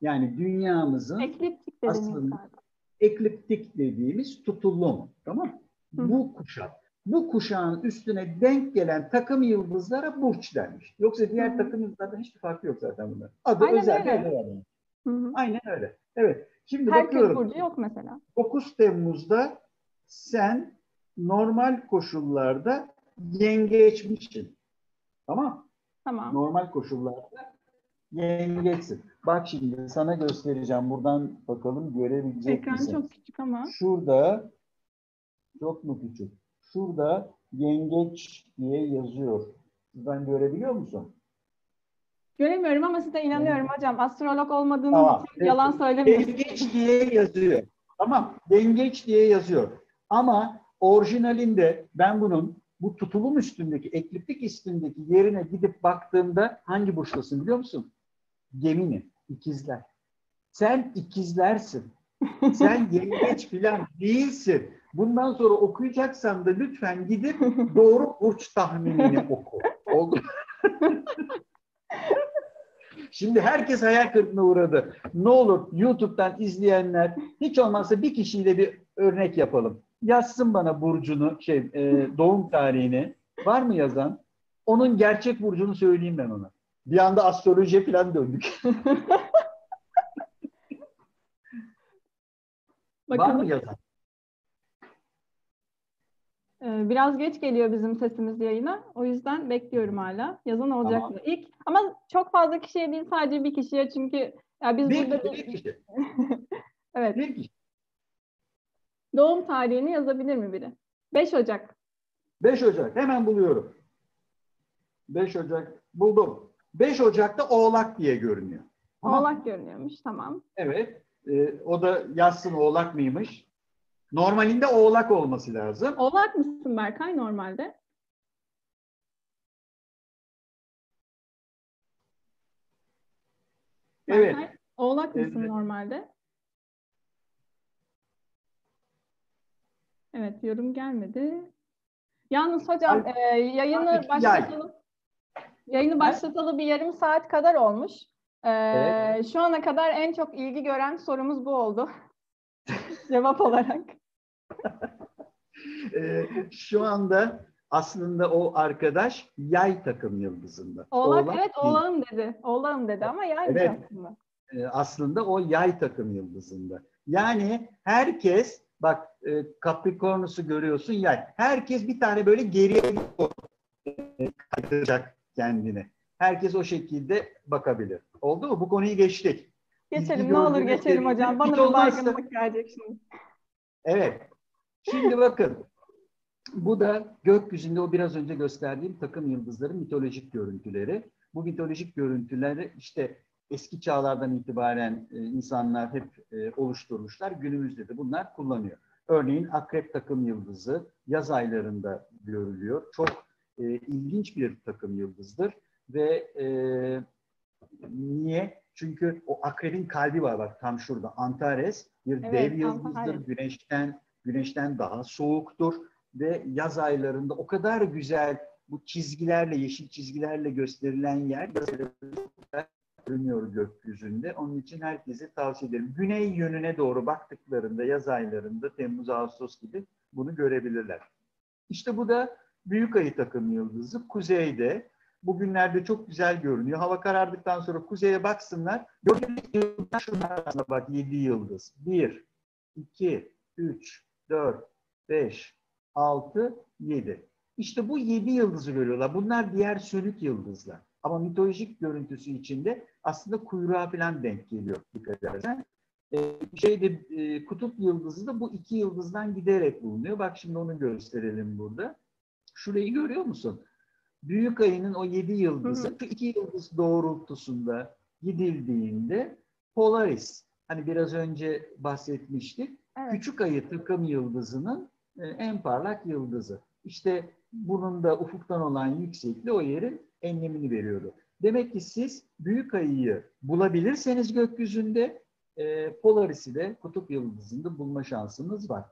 Yani dünyamızın ekliptik aslında ekliptik dediğimiz tutulum. Tamam Hı. Bu kuşak. Bu kuşağın üstüne denk gelen takım yıldızlara burç denmiş. Yoksa diğer Hı. takım yıldızlardan hiçbir farkı yok zaten bunlar. Adı Aynen özel öyle. Var. Aynen öyle. Evet. Şimdi Herkes bakıyorum. burcu yok mesela. 9 Temmuz'da sen normal koşullarda yengeçmişsin. Tamam? Tamam. Normal koşullarda yengeçsin. Bak şimdi sana göstereceğim. Buradan bakalım görebilecek Ekran misin? çok küçük ama. Şurada çok mu küçük? Şurada yengeç diye yazıyor. Buradan görebiliyor musun? Göremiyorum ama size inanıyorum hocam. Astrolog olmadığınız tamam. için yalan söylemiyorsunuz. Yengeç diye yazıyor. Tamam. Yengeç diye yazıyor. Ama orijinalinde ben bunun bu tutulum üstündeki, ekliptik üstündeki yerine gidip baktığımda hangi burçtasın biliyor musun? Gemini, ikizler. Sen ikizlersin. Sen yengeç filan değilsin. Bundan sonra okuyacaksan da lütfen gidip doğru burç tahminini oku. Oldu. Şimdi herkes hayal kırıklığına uğradı. Ne olur YouTube'dan izleyenler hiç olmazsa bir kişiyle bir örnek yapalım. Yazsın bana burcunu, şey e, doğum tarihini. Var mı yazan? Onun gerçek burcunu söyleyeyim ben ona. Bir anda astrolojiye falan döndük. Var mı yazan? Ee, biraz geç geliyor bizim sesimiz yayına. O yüzden bekliyorum hala. Yazan olacak tamam. mı? İlk ama çok fazla kişiye değil sadece bir kişiye çünkü ya biz bir burada kişi, bir kişi. evet. Bir kişi. Doğum tarihini yazabilir mi biri? 5 Ocak. 5 Ocak. Hemen buluyorum. 5 Ocak buldum. 5 Ocak'ta Oğlak diye görünüyor. Ama, oğlak görünüyormuş tamam. Evet. E, o da yazsın Oğlak mıymış? Normalinde Oğlak olması lazım. Oğlak mısın Berkay normalde? Evet. Berkay, oğlak mısın Evet. normalde? Evet, yorum gelmedi. Yalnız hocam e, yayını başlatalım. Yayını başlatalı bir yarım saat kadar olmuş. E, Evet. Şu ana kadar en çok ilgi gören sorumuz bu oldu. Cevap olarak. E, şu anda aslında o arkadaş yay takım yıldızında. Oğlak, evet değil. oğlağım dedi. Oğlağım dedi ama yaymış Evet. aslında. E, aslında o yay takım yıldızında. Yani herkes bak e, Capricornus'u görüyorsun yay. Herkes bir tane böyle geriye kaydıracak kendini. Herkes o şekilde bakabilir. Oldu mu? Bu konuyu geçtik. Geçelim ne olur geçelim hocam. Bana bir baygınlık gelecek şimdi. Evet. Şimdi bakın. Bu da gökyüzünde o biraz önce gösterdiğim takım yıldızların mitolojik görüntüleri. Bu mitolojik görüntüleri işte eski çağlardan itibaren e, insanlar hep e, oluşturmuşlar. Günümüzde de bunlar kullanıyor. Örneğin akrep takım yıldızı yaz aylarında görülüyor. Çok e, ilginç bir takım yıldızdır ve e, niye? Çünkü o akrebin kalbi var bak tam şurada. Antares bir Evet, dev yıldızdır. Antares. Güneşten güneşten daha soğuktur ve yaz aylarında o kadar güzel bu çizgilerle yeşil çizgilerle gösterilen yer görünüyor gökyüzünde. Onun için herkese tavsiye ederim. Güney yönüne doğru baktıklarında yaz aylarında Temmuz Ağustos gibi bunu görebilirler. İşte bu da Büyük Ayı takım yıldızı kuzeyde. Bugünlerde çok güzel görünüyor. Hava karardıktan sonra kuzeye baksınlar. Gördüğünüz yıldızlar şunlar arasında bak 7 yıldız. 1, 2, 3, 4, 5, 6, 7. İşte bu 7 yıldızı görüyorlar. Bunlar diğer sönük yıldızlar. Ama mitolojik görüntüsü içinde aslında kuyruğa falan denk geliyor dikkat edersen. Ee, şeyde e, kutup yıldızı da bu iki yıldızdan giderek bulunuyor. Bak şimdi onu gösterelim burada. Şurayı görüyor musun? Büyük ayının o yedi yıldızı, Hı şu iki yıldız doğrultusunda gidildiğinde Polaris, hani biraz önce bahsetmiştik, Evet. küçük ayı takım yıldızının e, en parlak yıldızı. İşte bunun da ufuktan olan yüksekliği o yerin enlemini veriyordu. Demek ki siz büyük ayıyı bulabilirseniz gökyüzünde e, Polaris'i de kutup yıldızında bulma şansınız var.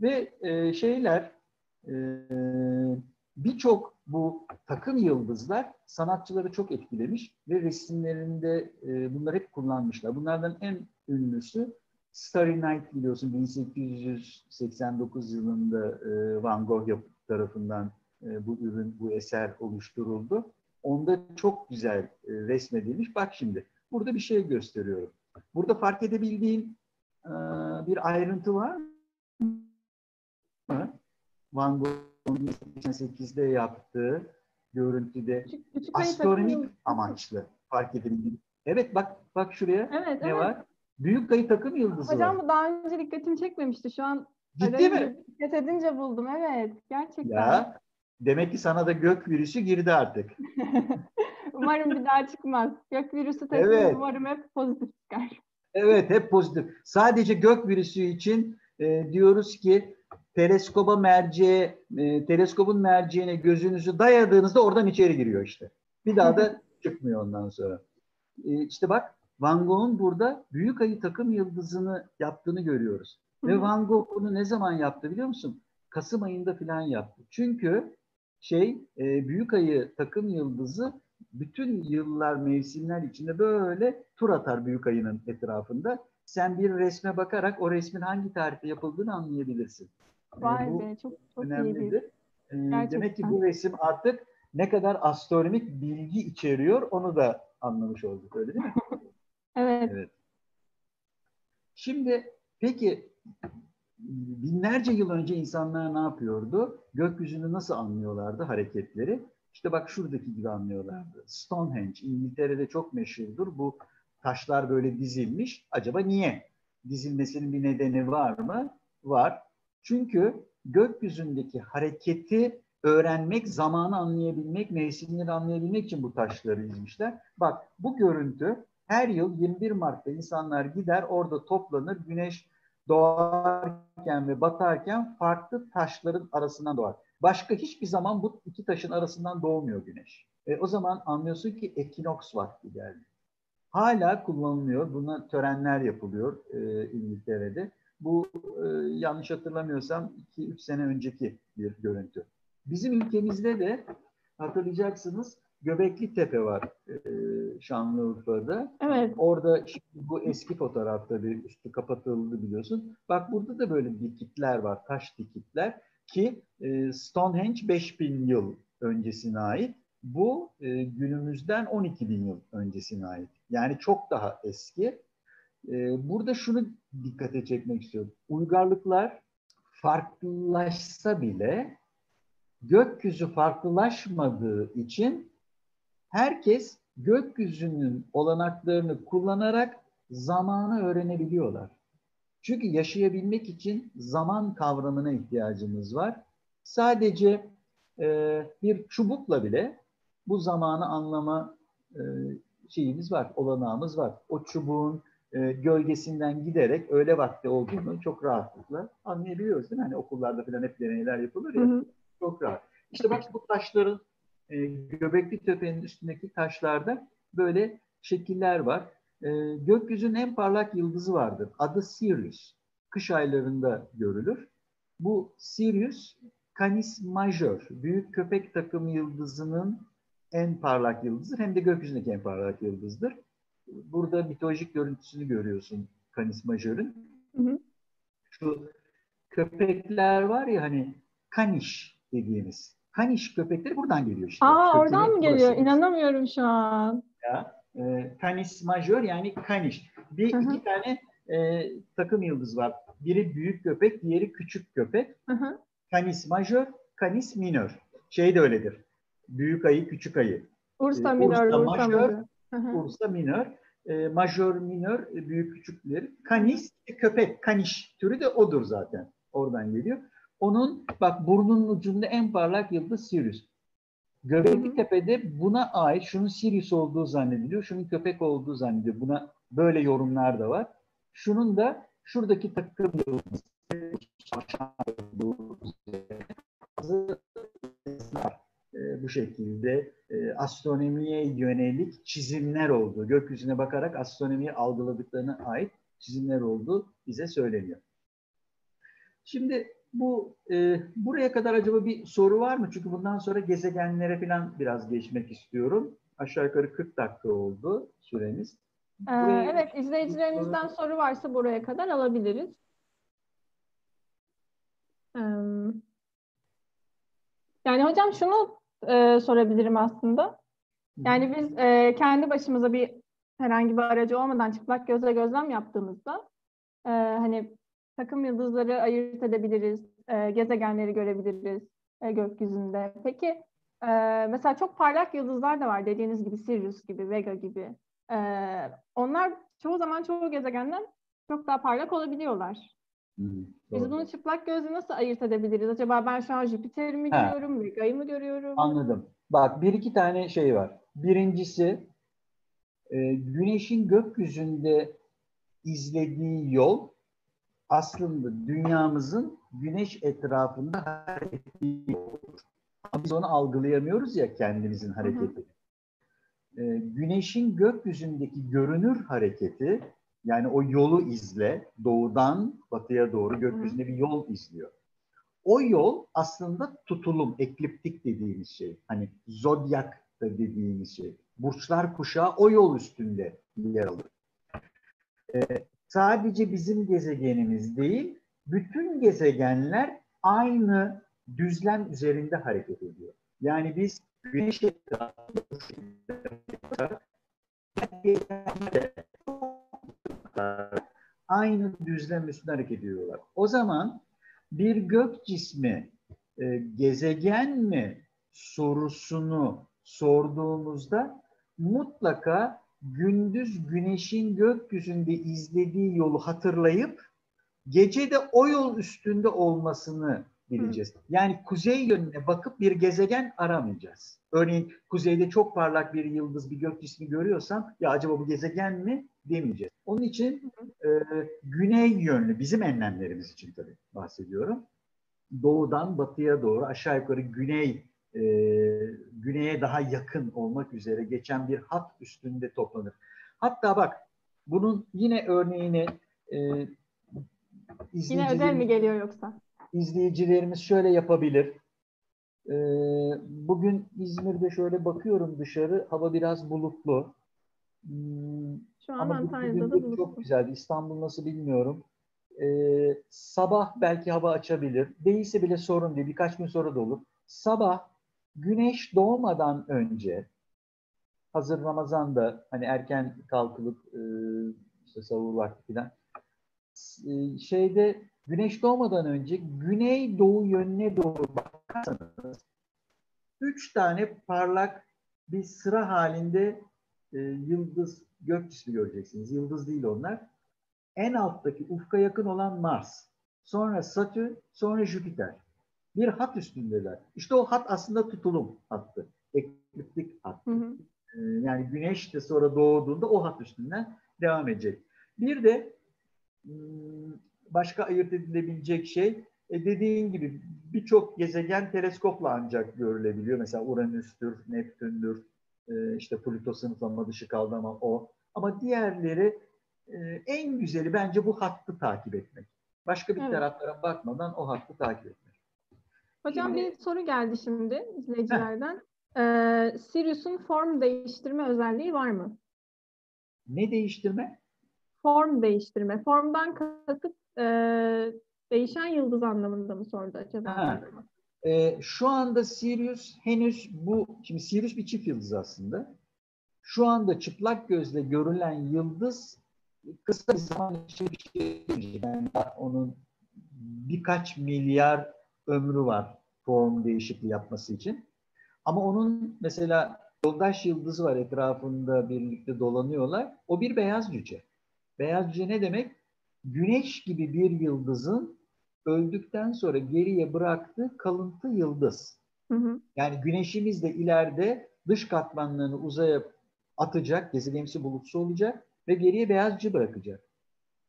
Ve e, şeyler birçok bu takım yıldızlar sanatçıları çok etkilemiş ve resimlerinde e, bunları hep kullanmışlar. Bunlardan en ünlüsü Starry Night biliyorsun 1889 yılında e, Van Gogh tarafından e, bu ürün, bu eser oluşturuldu. Onda çok güzel e, resmedilmiş. Bak şimdi burada bir şey gösteriyorum. Burada fark edebildiğin bir ayrıntı var mı? Van Gogh'un 1808'de yaptığı görüntüde Küçük, küçük astronomik amaçlı fark edebildiğin. Evet bak bak şuraya Evet, ne evet. var? Büyük ayı takım yıldızı Hocam var. bu daha önce dikkatimi çekmemişti. Şu an Ciddi mi? Dikkat edince buldum. Evet. Gerçekten. Ya demek ki sana da gök virüsü girdi artık. Umarım bir daha çıkmaz. Gök virüsü testi Evet. umarım hep pozitif çıkar. Evet hep pozitif. Sadece gök virüsü için e, diyoruz ki teleskoba merceğe, e, teleskobun merceğine gözünüzü dayadığınızda oradan içeri giriyor işte. Bir daha da çıkmıyor ondan sonra. E, işte bak Van Gogh'un burada büyük ayı takım yıldızını yaptığını görüyoruz. Hı Ve. Van Gogh bunu ne zaman yaptı biliyor musun? Kasım ayında falan yaptı. Çünkü şey e, büyük ayı takım yıldızı bütün yıllar, mevsimler içinde böyle tur atar büyük ayının etrafında. Sen bir resme bakarak o resmin hangi tarihte yapıldığını anlayabilirsin. Vay bu be çok çok önemlidir. E, demek ki bu resim artık ne kadar astronomik bilgi içeriyor onu da anlamış olduk öyle değil mi? Evet. Evet. Şimdi peki binlerce yıl önce insanlar ne yapıyordu? Gökyüzünü nasıl anlıyorlardı hareketleri? İşte bak şuradaki gibi anlıyorlardı. Stonehenge İngiltere'de çok meşhurdur. Bu taşlar böyle dizilmiş. Acaba niye? Dizilmesinin bir nedeni var mı? Var. Çünkü gökyüzündeki hareketi öğrenmek, zamanı anlayabilmek, mevsimleri anlayabilmek için bu taşları izmişler. Bak bu görüntü her yıl 21 Mart'ta insanlar gider orada toplanır. Güneş doğarken ve batarken farklı taşların arasından doğar. Başka hiçbir zaman bu iki taşın arasından doğmuyor güneş. E, o zaman anlıyorsun ki ekinoks vakti geldi. Hala kullanılıyor. Buna törenler yapılıyor e, İngiltere'de. Bu e, yanlış hatırlamıyorsam 2-3 sene önceki bir görüntü. Bizim ülkemizde de hatırlayacaksınız Göbekli Tepe var e, Şanlıurfa'da. Evet. Orada şimdi bu eski fotoğrafta bir üstü kapatıldı biliyorsun. Bak burada da böyle dikitler var, taş dikitler ki e, Stonehenge 5000 yıl öncesine ait. Bu e, günümüzden 12 bin yıl öncesine ait. Yani çok daha eski. E, burada şunu dikkate çekmek istiyorum. Uygarlıklar farklılaşsa bile gökyüzü farklılaşmadığı için herkes gökyüzünün olanaklarını kullanarak zamanı öğrenebiliyorlar. Çünkü yaşayabilmek için zaman kavramına ihtiyacımız var. Sadece e, bir çubukla bile bu zamanı anlama e, şeyimiz var, olanağımız var. O çubuğun e, gölgesinden giderek öğle vakti olduğunu çok rahatlıkla anlayabiliyoruz değil mi? Hani okullarda falan hep deneyler yapılır ya. Hı hı. Çok rahat. İşte bak bu taşların e, Göbekli Tepe'nin üstündeki taşlarda böyle şekiller var. E, gökyüzünün en parlak yıldızı vardır. Adı Sirius. Kış aylarında görülür. Bu Sirius Canis Major, büyük köpek takım yıldızının en parlak yıldızdır. Hem de gökyüzündeki en parlak yıldızdır. Burada mitolojik görüntüsünü görüyorsun Canis Major'un. Şu köpekler var ya hani kaniş dediğimiz. Kaniş köpekleri buradan geliyor işte. Aa Köpeğin oradan mı geliyor? Burası. İnanamıyorum şu an. Ya, e, canis major yani kaniş. Bir Hı-hı. iki tane e, takım yıldız var. Biri büyük köpek, diğeri küçük köpek. Hı-hı. Canis major, canis minor. Şey de öyledir. Büyük ayı, küçük ayı. Ursa e, minor, Ursa, Ursa major, Ursa minor. E, major, minor, e, büyük küçükleri. Canis, köpek, kaniş türü de odur zaten. Oradan geliyor. Onun bak burnunun ucunda en parlak yıldız Sirius. Göbekli Tepe'de buna ait şunun Sirius olduğu zannediliyor, şunun köpek olduğu zannediliyor. Buna böyle yorumlar da var. Şunun da şuradaki takım e, bu şekilde e, astronomiye yönelik çizimler olduğu, gökyüzüne bakarak astronomiyi algıladıklarına ait çizimler olduğu bize söyleniyor. Şimdi bu e, buraya kadar acaba bir soru var mı? Çünkü bundan sonra gezegenlere falan biraz geçmek istiyorum. Aşağı yukarı 40 dakika oldu süremiz. Ee, evet, izleyicilerimizden soru varsa buraya kadar alabiliriz. Ee, yani hocam şunu e, sorabilirim aslında. Yani biz e, kendi başımıza bir herhangi bir aracı olmadan çıplak gözle gözlem yaptığımızda e, hani takım yıldızları ayırt edebiliriz, e, gezegenleri görebiliriz e, gökyüzünde. Peki e, mesela çok parlak yıldızlar da var dediğiniz gibi Sirius gibi, Vega gibi. E, onlar çoğu zaman çoğu gezegenden çok daha parlak olabiliyorlar. Hmm, Biz bunu çıplak gözle nasıl ayırt edebiliriz? Acaba ben şu an Jüpiter'i mi görüyorum, Vega'yı mı görüyorum? Anladım. Bak bir iki tane şey var. Birincisi e, Güneş'in gökyüzünde izlediği yol aslında dünyamızın güneş etrafında hareket olur. Biz onu algılayamıyoruz ya kendimizin hareketi. Ee, güneşin gökyüzündeki görünür hareketi yani o yolu izle doğudan batıya doğru gökyüzünde bir yol izliyor. O yol aslında tutulum, ekliptik dediğimiz şey. Hani zodyak da dediğimiz şey. Burçlar kuşağı o yol üstünde yer alır. Ee, sadece bizim gezegenimiz değil, bütün gezegenler aynı düzlem üzerinde hareket ediyor. Yani biz güneş aynı düzlem üstünde hareket ediyorlar. O zaman bir gök cismi e, gezegen mi sorusunu sorduğumuzda mutlaka gündüz güneşin gökyüzünde izlediği yolu hatırlayıp gece de o yol üstünde olmasını bileceğiz. Yani kuzey yönüne bakıp bir gezegen aramayacağız. Örneğin kuzeyde çok parlak bir yıldız, bir gök cismi görüyorsam ya acaba bu gezegen mi demeyeceğiz. Onun için e, güney yönlü, bizim enlemlerimiz için tabii bahsediyorum. Doğudan batıya doğru aşağı yukarı güney e, güneye daha yakın olmak üzere geçen bir hat üstünde toplanır. Hatta bak bunun yine örneğini e, Yine ödev mi geliyor yoksa? İzleyicilerimiz şöyle yapabilir. E, bugün İzmir'de şöyle bakıyorum dışarı. Hava biraz bulutlu. Hmm, Şu an Antalya'da da bulutlu. Çok güzel. İstanbul nasıl bilmiyorum. Ee, sabah belki hava açabilir. Değilse bile sorun değil. Birkaç gün sonra da olur. Sabah güneş doğmadan önce hazır Ramazan'da hani erken kalkılıp e, işte savur vakti falan e, şeyde güneş doğmadan önce güney doğu yönüne doğru bakarsanız üç tane parlak bir sıra halinde e, yıldız gök cismi göreceksiniz. Yıldız değil onlar. En alttaki ufka yakın olan Mars. Sonra Satürn, sonra Jüpiter. Bir hat üstündeler. İşte o hat aslında tutulum hattı. Ekliptik hat. Hı hı. Ee, yani güneş de sonra doğduğunda o hat üstünden devam edecek. Bir de hmm, başka ayırt edilebilecek şey e dediğin gibi birçok gezegen teleskopla ancak görülebiliyor. Mesela Uranüs'tür, Neptün'dür, e, işte Plüto sınıflama dışı kaldı ama o. Ama diğerleri e, en güzeli bence bu hattı takip etmek. Başka bir evet. taraflara bakmadan o hattı takip etmek. Hocam bir soru geldi şimdi izleyicilerden. Ee, Sirius'un form değiştirme özelliği var mı? Ne değiştirme? Form değiştirme. Formdan kasıt e, değişen yıldız anlamında mı sordu acaba? Ha. E, şu anda Sirius henüz bu, şimdi Sirius bir çift yıldız aslında. Şu anda çıplak gözle görülen yıldız kısa bir zaman içinde bir şey yani onun birkaç milyar ömrü var form değişikliği yapması için. Ama onun mesela yoldaş yıldızı var etrafında birlikte dolanıyorlar. O bir beyaz cüce. Beyaz cüce ne demek? Güneş gibi bir yıldızın öldükten sonra geriye bıraktığı kalıntı yıldız. Hı hı. Yani güneşimiz de ileride dış katmanlarını uzaya atacak, gezegenimsi bulutsu olacak ve geriye beyaz cüce bırakacak.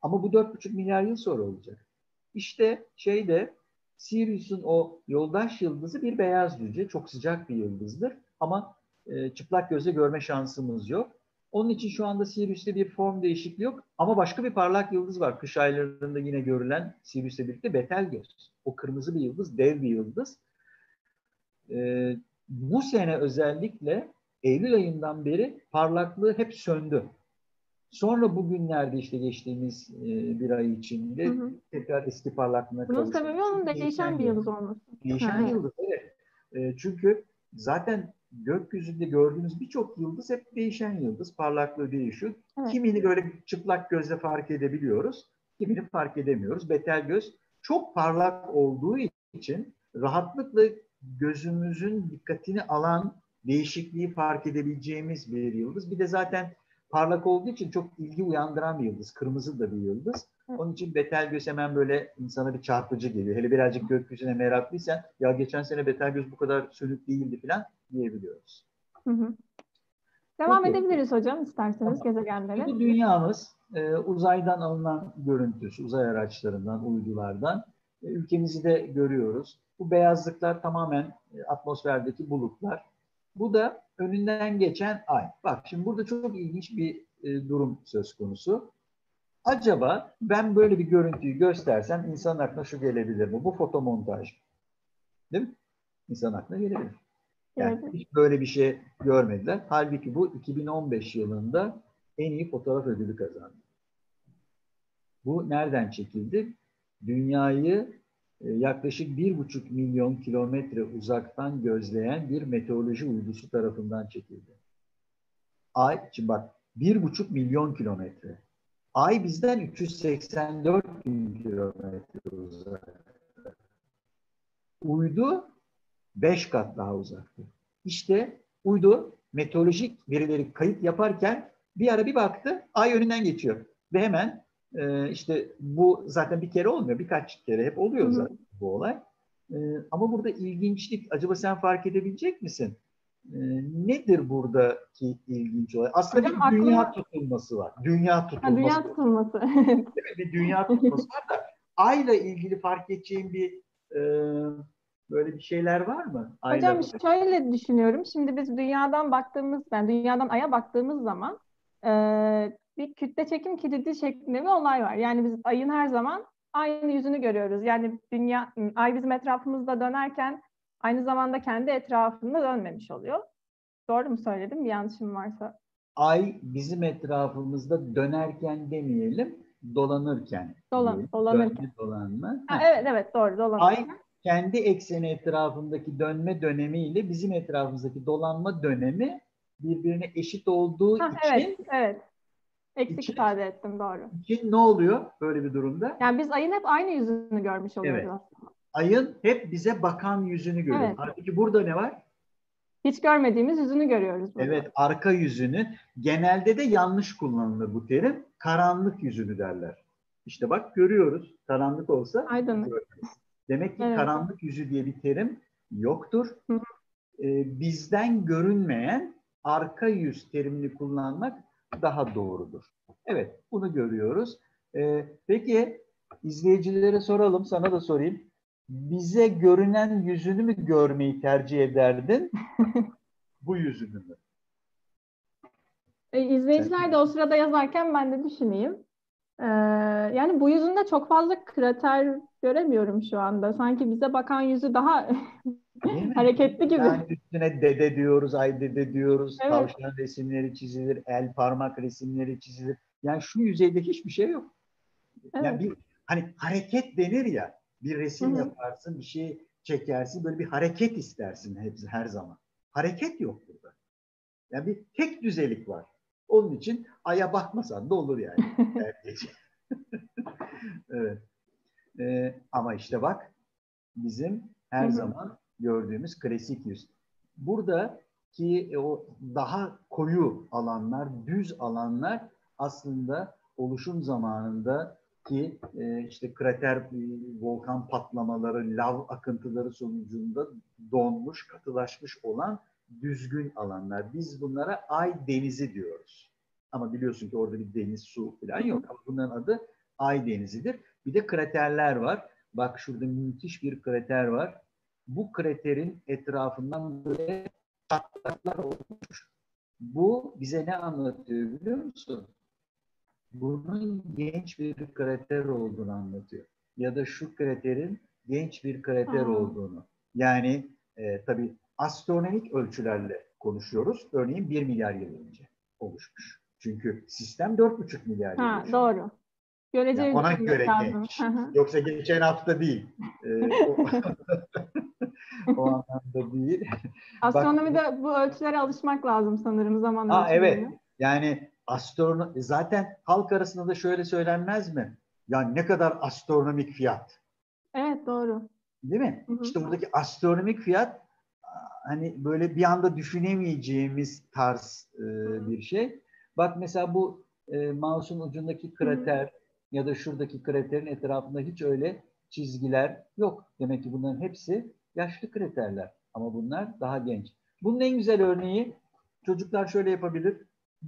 Ama bu 4,5 milyar yıl sonra olacak. İşte şeyde Sirius'un o yoldaş yıldızı bir beyaz cüce. Çok sıcak bir yıldızdır. Ama e, çıplak gözle görme şansımız yok. Onun için şu anda Sirius'te bir form değişikliği yok. Ama başka bir parlak yıldız var. Kış aylarında yine görülen Sirius'le birlikte Betelgeuse. O kırmızı bir yıldız, dev bir yıldız. E, bu sene özellikle Eylül ayından beri parlaklığı hep söndü. Sonra bugünlerde işte geçtiğimiz e, bir ay içinde hı hı. tekrar eski parlaklığına kavuştu. Bunun sebebi onun değişen bir yıldız olması. Değişen hı. yıldız evet. E, çünkü zaten gökyüzünde gördüğümüz birçok yıldız hep değişen yıldız. Parlaklığı değişiyor. Evet. Kimini böyle çıplak gözle fark edebiliyoruz. Kimini fark edemiyoruz. Betelgeuse çok parlak olduğu için rahatlıkla gözümüzün dikkatini alan değişikliği fark edebileceğimiz bir yıldız. Bir de zaten parlak olduğu için çok ilgi uyandıran bir yıldız. Kırmızı da bir yıldız. Onun için Betelgeuse hemen böyle insana bir çarpıcı geliyor. Hele birazcık gökyüzüne meraklıysan ya geçen sene Betelgeuse bu kadar sönük değildi falan diyebiliyoruz. Hı hı. Devam Peki. edebiliriz hocam isterseniz tamam. gezegenlere. Bu dünyamız e, uzaydan alınan görüntüsü, uzay araçlarından, uydulardan. E, ülkemizi de görüyoruz. Bu beyazlıklar tamamen e, atmosferdeki bulutlar. Bu da önünden geçen ay. Bak şimdi burada çok ilginç bir e, durum söz konusu. Acaba ben böyle bir görüntüyü göstersem insan aklına şu gelebilir mi? Bu fotomontaj. Değil mi? İnsan aklına gelebilir. Yani evet. hiç böyle bir şey görmediler. Halbuki bu 2015 yılında en iyi fotoğraf ödülü kazandı. Bu nereden çekildi? Dünyayı yaklaşık bir buçuk milyon kilometre uzaktan gözleyen bir meteoroloji uydusu tarafından çekildi. Ay, şimdi bak bir buçuk milyon kilometre. Ay bizden 384 bin kilometre uzakta. Uydu 5 kat daha uzaktı. İşte uydu meteorolojik verileri kayıt yaparken bir ara bir baktı ay önünden geçiyor. Ve hemen e, işte bu zaten bir kere olmuyor birkaç kere hep oluyor zaten bu olay. E, ama burada ilginçlik, acaba sen fark edebilecek misin? E, nedir buradaki ilginç olay? Aslında Hocam, bir dünya aklıma... tutulması var. Dünya tutulması. Ha, dünya tutulması. evet, bir dünya tutulması var da ayla ilgili fark edeceğim bir e, böyle bir şeyler var mı? Ayla Hocam şöyle düşünüyorum. Şimdi biz dünyadan baktığımız, yani dünyadan aya baktığımız zaman e, bir kütle çekim kilidi şeklinde bir olay var. Yani biz ayın her zaman aynı yüzünü görüyoruz. Yani dünya, ay bizim etrafımızda dönerken aynı zamanda kendi etrafında dönmemiş oluyor. Doğru mu söyledim? Bir yanlışım varsa. Ay bizim etrafımızda dönerken demeyelim, dolanırken. Dolan, dolanırken. Dönme, dolanma. Ha, evet evet doğru dolanırken. Ay kendi ekseni etrafındaki dönme dönemiyle bizim etrafımızdaki dolanma dönemi birbirine eşit olduğu ha, için evet, evet. Eksik için, ifade ettim doğru. İçin ne oluyor böyle bir durumda? Yani biz ayın hep aynı yüzünü görmüş oluyoruz evet. aslında. Ayın hep bize bakan yüzünü görüyoruz. Evet. Halbuki burada ne var? Hiç görmediğimiz yüzünü görüyoruz. Burada. Evet, arka yüzünü. Genelde de yanlış kullanılır bu terim. Karanlık yüzünü derler. İşte bak görüyoruz. Karanlık olsa. Aydınlık. Demek ki evet. karanlık yüzü diye bir terim yoktur. Hı. Ee, bizden görünmeyen arka yüz terimini kullanmak daha doğrudur. Evet, bunu görüyoruz. Ee, peki izleyicilere soralım, sana da sorayım. Bize görünen yüzünü mü görmeyi tercih ederdin? bu yüzünü mü? E, izleyiciler de o sırada yazarken ben de düşüneyim. Ee, yani bu yüzünde çok fazla krater göremiyorum şu anda. Sanki bize bakan yüzü daha hareketli gibi. Yani üstüne dede diyoruz, ay dede diyoruz, evet. tavşan resimleri çizilir, el parmak resimleri çizilir. Yani şu yüzeyde hiçbir şey yok. Evet. Yani bir hani hareket denir ya, bir resim Hı-hı. yaparsın, bir şey çekersin, böyle bir hareket istersin hepsi her zaman. Hareket yok burada. Yani bir tek düzelik var. Onun için aya bakmasan da olur yani. evet. Ee, ama işte bak bizim her Hı-hı. zaman gördüğümüz klasik yüz. Burada ki o daha koyu alanlar, düz alanlar aslında oluşum zamanında ki e, işte krater, e, volkan patlamaları, lav akıntıları sonucunda donmuş, katılaşmış olan düzgün alanlar. Biz bunlara ay denizi diyoruz. Ama biliyorsun ki orada bir deniz, su falan yok. Ama bunların adı ay denizidir. Bir de kraterler var. Bak şurada müthiş bir krater var. Bu kraterin etrafından böyle çatlaklar olmuş. Bu bize ne anlatıyor biliyor musun? Bunun genç bir krater olduğunu anlatıyor. Ya da şu kraterin genç bir krater Aa. olduğunu. Yani e, tabii astronomik ölçülerle konuşuyoruz. Örneğin 1 milyar yıl önce oluşmuş. Çünkü sistem 4,5 milyar yıl ha, Doğru. Görece yani ona göre genç. Yoksa geçen hafta değil. Ee, o, o anlamda değil. Astronomide Bak, bu ölçülere alışmak lazım sanırım zaman ha, Evet. Yani astronom zaten halk arasında da şöyle söylenmez mi? Yani ne kadar astronomik fiyat. Evet doğru. Değil mi? Hı hı. İşte buradaki astronomik fiyat hani böyle bir anda düşünemeyeceğimiz tarz e, bir şey. Bak mesela bu e, mouse'un ucundaki krater ya da şuradaki kraterin etrafında hiç öyle çizgiler yok. Demek ki bunların hepsi yaşlı kraterler. Ama bunlar daha genç. Bunun en güzel örneği çocuklar şöyle yapabilir.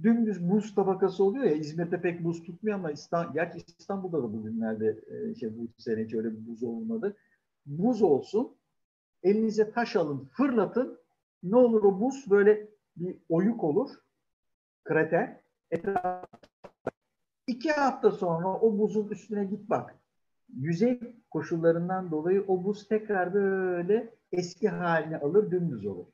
Dümdüz buz tabakası oluyor ya İzmir'de pek buz tutmuyor ama İstanbul, gerçi İstanbul'da da bugünlerde e, şey, bu sene hiç öyle bir buz olmadı. Buz olsun elinize taş alın, fırlatın. Ne olur o buz böyle bir oyuk olur. Krater. Etraf. İki hafta sonra o buzun üstüne git bak. Yüzey koşullarından dolayı o buz tekrar böyle eski halini alır, dümdüz olur.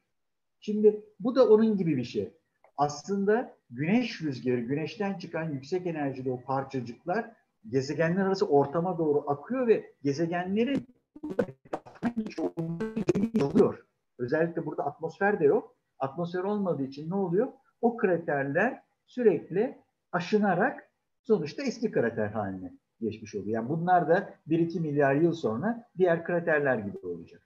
Şimdi bu da onun gibi bir şey. Aslında güneş rüzgarı, güneşten çıkan yüksek enerjili o parçacıklar gezegenler arası ortama doğru akıyor ve gezegenlerin yalıyor. Özellikle burada atmosfer de yok. Atmosfer olmadığı için ne oluyor? O kraterler sürekli aşınarak sonuçta eski krater haline geçmiş oluyor. Yani bunlar da 1-2 milyar yıl sonra diğer kraterler gibi olacak.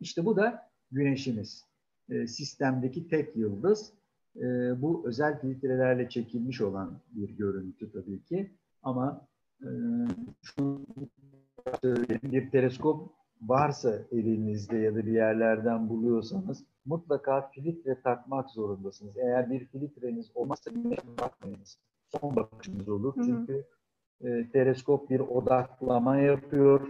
İşte bu da güneşimiz. E, sistemdeki tek yıldız. E, bu özel filtrelerle çekilmiş olan bir görüntü tabii ki. Ama e, şu bir teleskop varsa evinizde ya da bir yerlerden buluyorsanız mutlaka filtre takmak zorundasınız. Eğer bir filtreniz olmazsa bakmayınız. Son bakışınız olur. Hı hı. Çünkü e, teleskop bir odaklama yapıyor.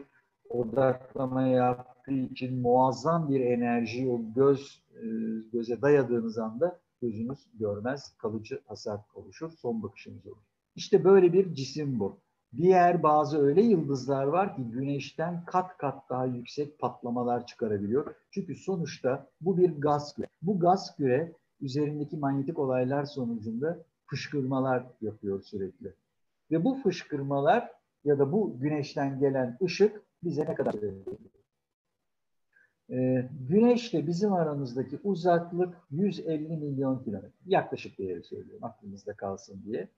Odaklama yaptığı için muazzam bir enerji o göz e, göze dayadığınız anda gözünüz görmez, kalıcı hasar oluşur, son bakışınız olur. İşte böyle bir cisim bu. Diğer bazı öyle yıldızlar var ki güneşten kat kat daha yüksek patlamalar çıkarabiliyor. Çünkü sonuçta bu bir gaz küre. Bu gaz küre üzerindeki manyetik olaylar sonucunda fışkırmalar yapıyor sürekli. Ve bu fışkırmalar ya da bu güneşten gelen ışık bize ne kadar veriyor? Ee, güneşle bizim aramızdaki uzaklık 150 milyon kilometre. Yaklaşık değeri söylüyorum aklınızda kalsın diye.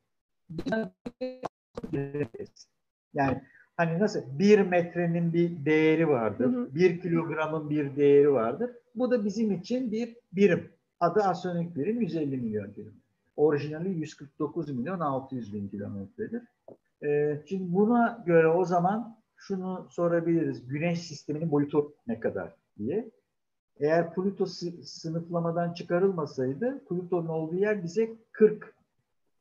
Yani hani nasıl bir metrenin bir değeri vardır, hı hı. bir kilogramın bir değeri vardır. Bu da bizim için bir birim. Adı astronomik birim 150 milyon kilometre. Orijinali 149 milyon 600 bin kilometredir. Ee, şimdi buna göre o zaman şunu sorabiliriz. Güneş sisteminin boyutu ne kadar diye. Eğer Pluto sınıflamadan çıkarılmasaydı Pluto'nun olduğu yer bize 40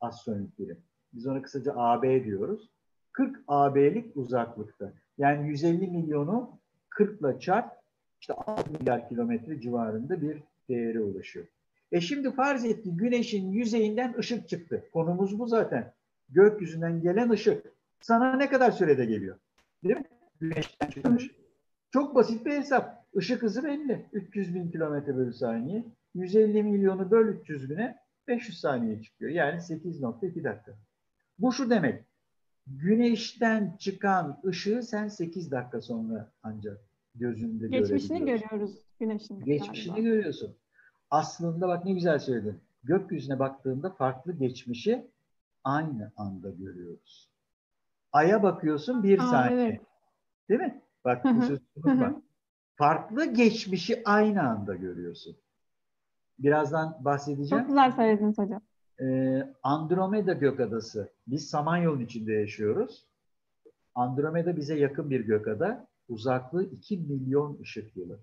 astronomik birim. Biz ona kısaca AB diyoruz. 40 AB'lik uzaklıkta. Yani 150 milyonu 40 ile çarp işte 6 milyar kilometre civarında bir değere ulaşıyor. E şimdi farz et ki güneşin yüzeyinden ışık çıktı. Konumuz bu zaten. Gökyüzünden gelen ışık. Sana ne kadar sürede geliyor? Değil mi? Güneşten çıkan ışık. Çok basit bir hesap. Işık hızı belli. 300 bin kilometre bölü saniye. 150 milyonu böl 300 bine 500 saniye çıkıyor. Yani 8.2 dakika. Bu şu demek. Güneşten çıkan ışığı sen 8 dakika sonra ancak gözünde Geçmişini görüyoruz güneşin. Geçmişini galiba. görüyorsun. Aslında bak ne güzel söyledin. Gökyüzüne baktığında farklı geçmişi aynı anda görüyoruz. Ay'a bakıyorsun bir Aa, saniye. Evet. Değil mi? Bak bu sözü unutma. Farklı geçmişi aynı anda görüyorsun. Birazdan bahsedeceğim. Çok güzel söylediniz hocam. Ee, Andromeda gökadası. Biz Samanyolu'nun içinde yaşıyoruz. Andromeda bize yakın bir gökada. Uzaklığı 2 milyon ışık yılı.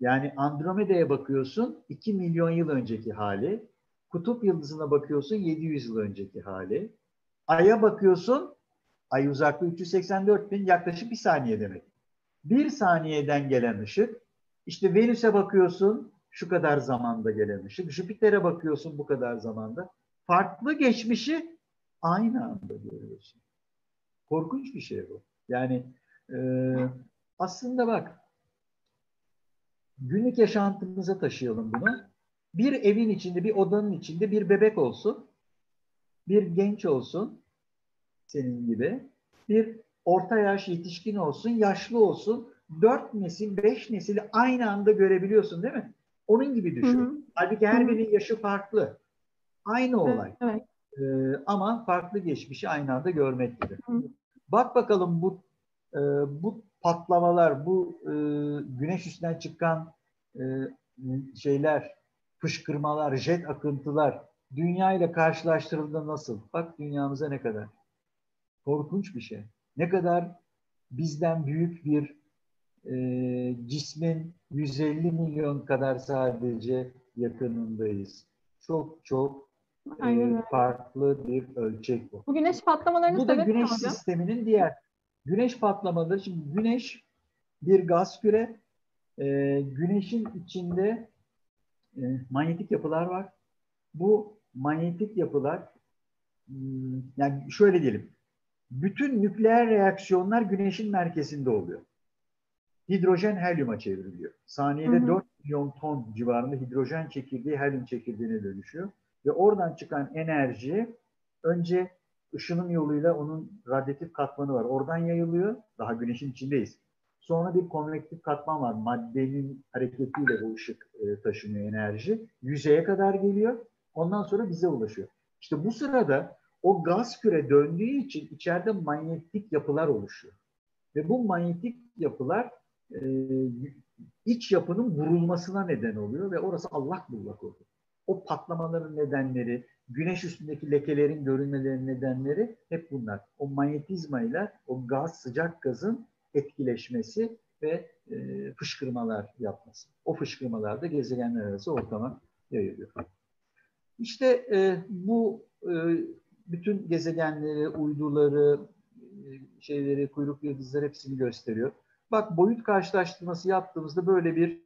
Yani Andromeda'ya bakıyorsun 2 milyon yıl önceki hali. Kutup yıldızına bakıyorsun 700 yıl önceki hali. Ay'a bakıyorsun Ay uzaklığı 384 bin yaklaşık bir saniye demek. Bir saniyeden gelen ışık. İşte Venüs'e bakıyorsun şu kadar zamanda gelen ışık. Jüpiter'e bakıyorsun bu kadar zamanda. Farklı geçmişi aynı anda görüyorsun. Korkunç bir şey bu. Yani e, aslında bak günlük yaşantımıza taşıyalım bunu. Bir evin içinde, bir odanın içinde bir bebek olsun, bir genç olsun, senin gibi. Bir orta yaş yetişkin olsun, yaşlı olsun. Dört nesil, beş nesili aynı anda görebiliyorsun değil mi? Onun gibi düşün. Hı hı. Halbuki her birinin yaşı farklı. Aynı olay. Evet. Ee, ama farklı geçmişi aynı anda görmek gibi. Bak bakalım bu e, bu patlamalar, bu e, güneş üstünden çıkan e, şeyler, fışkırmalar, jet akıntılar dünya ile karşılaştırıldığında nasıl? Bak dünyamıza ne kadar. Korkunç bir şey. Ne kadar bizden büyük bir e, cismin 150 milyon kadar sadece yakınındayız. Çok çok e, farklı bir ölçek bu. Bu güneş patlamalarının Bu da güneş sisteminin diğer güneş patlamaları. Şimdi güneş bir gaz küre. E, güneşin içinde e, manyetik yapılar var. Bu manyetik yapılar hmm, yani şöyle diyelim bütün nükleer reaksiyonlar güneşin merkezinde oluyor. Hidrojen helyuma çevriliyor. Saniyede hı hı. 4 milyon ton civarında hidrojen çekirdeği helyum çekirdeğine dönüşüyor. Ve oradan çıkan enerji önce ışınım yoluyla onun radyatif katmanı var. Oradan yayılıyor. Daha güneşin içindeyiz. Sonra bir konvektif katman var. Maddenin hareketiyle bu ışık e, taşınıyor enerji. Yüzeye kadar geliyor. Ondan sonra bize ulaşıyor. İşte bu sırada o gaz küre döndüğü için içeride manyetik yapılar oluşuyor. Ve bu manyetik yapılar e, iç yapının vurulmasına neden oluyor ve orası allak bullak oluyor. O patlamaların nedenleri, güneş üstündeki lekelerin görünmelerinin nedenleri hep bunlar. O manyetizma ile o gaz, sıcak gazın etkileşmesi ve e, fışkırmalar yapması. O fışkırmalar da gezegenler arası ortama yayılıyor. İşte e, bu e, bütün gezegenleri, uyduları, e, şeyleri, kuyruk yıldızları hepsini gösteriyor. Bak boyut karşılaştırması yaptığımızda böyle bir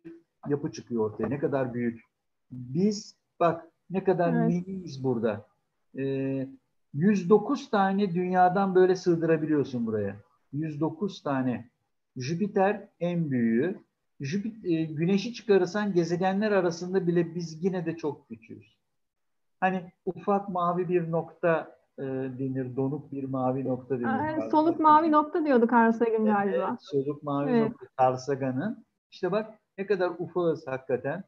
yapı çıkıyor ortaya. Ne kadar büyük. Biz bak ne kadar evet. miniyiz burada. Ee, 109 tane dünyadan böyle sığdırabiliyorsun buraya. 109 tane. Jüpiter en büyüğü. Jüpiter, e, güneşi çıkarırsan gezegenler arasında bile biz yine de çok küçüğüz. Hani ufak mavi bir nokta e, denir, donuk bir mavi nokta denir. Aa, soluk mavi nokta diyordu Carl Sagan galiba. Evet, soluk mavi evet. nokta Carl Sagan'ın. İşte bak ne kadar ufağız hakikaten.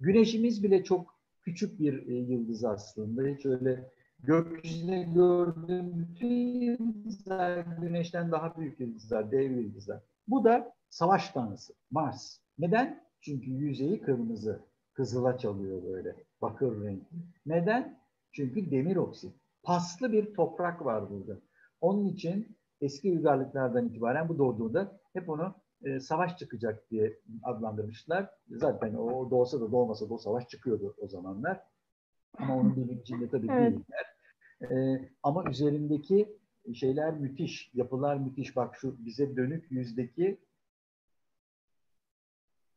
Güneşimiz bile çok küçük bir e, yıldız aslında. Hiç öyle gökyüzünde gördüğüm bütün yıldızlar güneşten daha büyük yıldızlar, dev yıldızlar. Bu da savaş tanrısı Mars. Neden? Çünkü yüzeyi kırmızı, kızıla çalıyor böyle, bakır renkli. Neden? Çünkü demir oksit. Paslı bir toprak var burada. Onun için eski uygarlıklardan itibaren bu doğduğunda hep onu e, savaş çıkacak diye adlandırmışlar. Zaten o doğsa da doğmasa da o savaş çıkıyordu o zamanlar. Ama onun bilincinde tabii evet. değiller. E, ama üzerindeki şeyler müthiş, yapılar müthiş. Bak şu bize dönük yüzdeki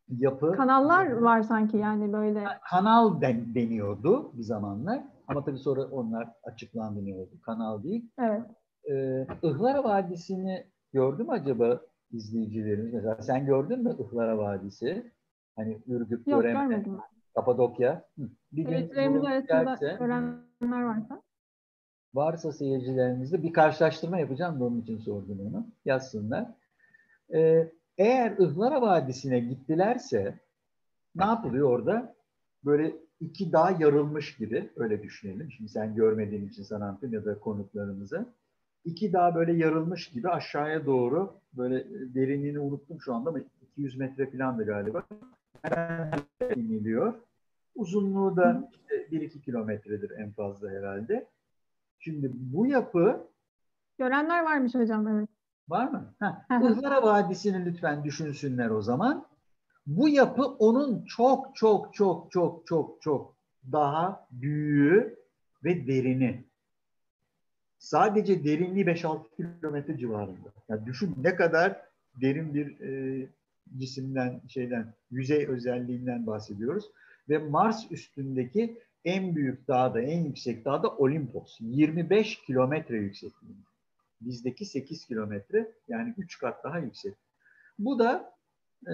yapı. Kanallar var sanki yani böyle. Kanal den, deniyordu bir zamanlar. Ama tabii sonra onlar açıklandı ne oldu. Kanal değil. Evet. Ee, Ihlara Vadisi'ni gördü mü acaba izleyicilerimiz? Mesela sen gördün mü Ihlara Vadisi? Hani Ürgüp, Yok Göreme, görmedim ben. Kapadokya. Bir Seyircilerimiz arasında görenler varsa. Varsa seyircilerimizde bir karşılaştırma yapacağım da onun için sordum onu. Yazsınlar. Ee, eğer Ihlara Vadisi'ne gittilerse ne yapılıyor orada? Böyle iki dağ yarılmış gibi öyle düşünelim. Şimdi sen görmediğin için sana anlatayım ya da konuklarımızı. İki dağ böyle yarılmış gibi aşağıya doğru böyle derinliğini unuttum şu anda ama 200 metre falan da galiba iniliyor. Uzunluğu da işte 1-2 kilometredir en fazla herhalde. Şimdi bu yapı Görenler varmış hocam evet. Var mı? Ihlara Vadisi'ni lütfen düşünsünler o zaman. Bu yapı onun çok çok çok çok çok çok daha büyüğü ve derini. Sadece derinliği 5-6 kilometre civarında. Yani düşün ne kadar derin bir e, cisimden, şeyden, yüzey özelliğinden bahsediyoruz. Ve Mars üstündeki en büyük dağda, en yüksek dağda Olimpos. 25 kilometre yüksekliğinde. Bizdeki 8 kilometre yani 3 kat daha yüksek. Bu da e,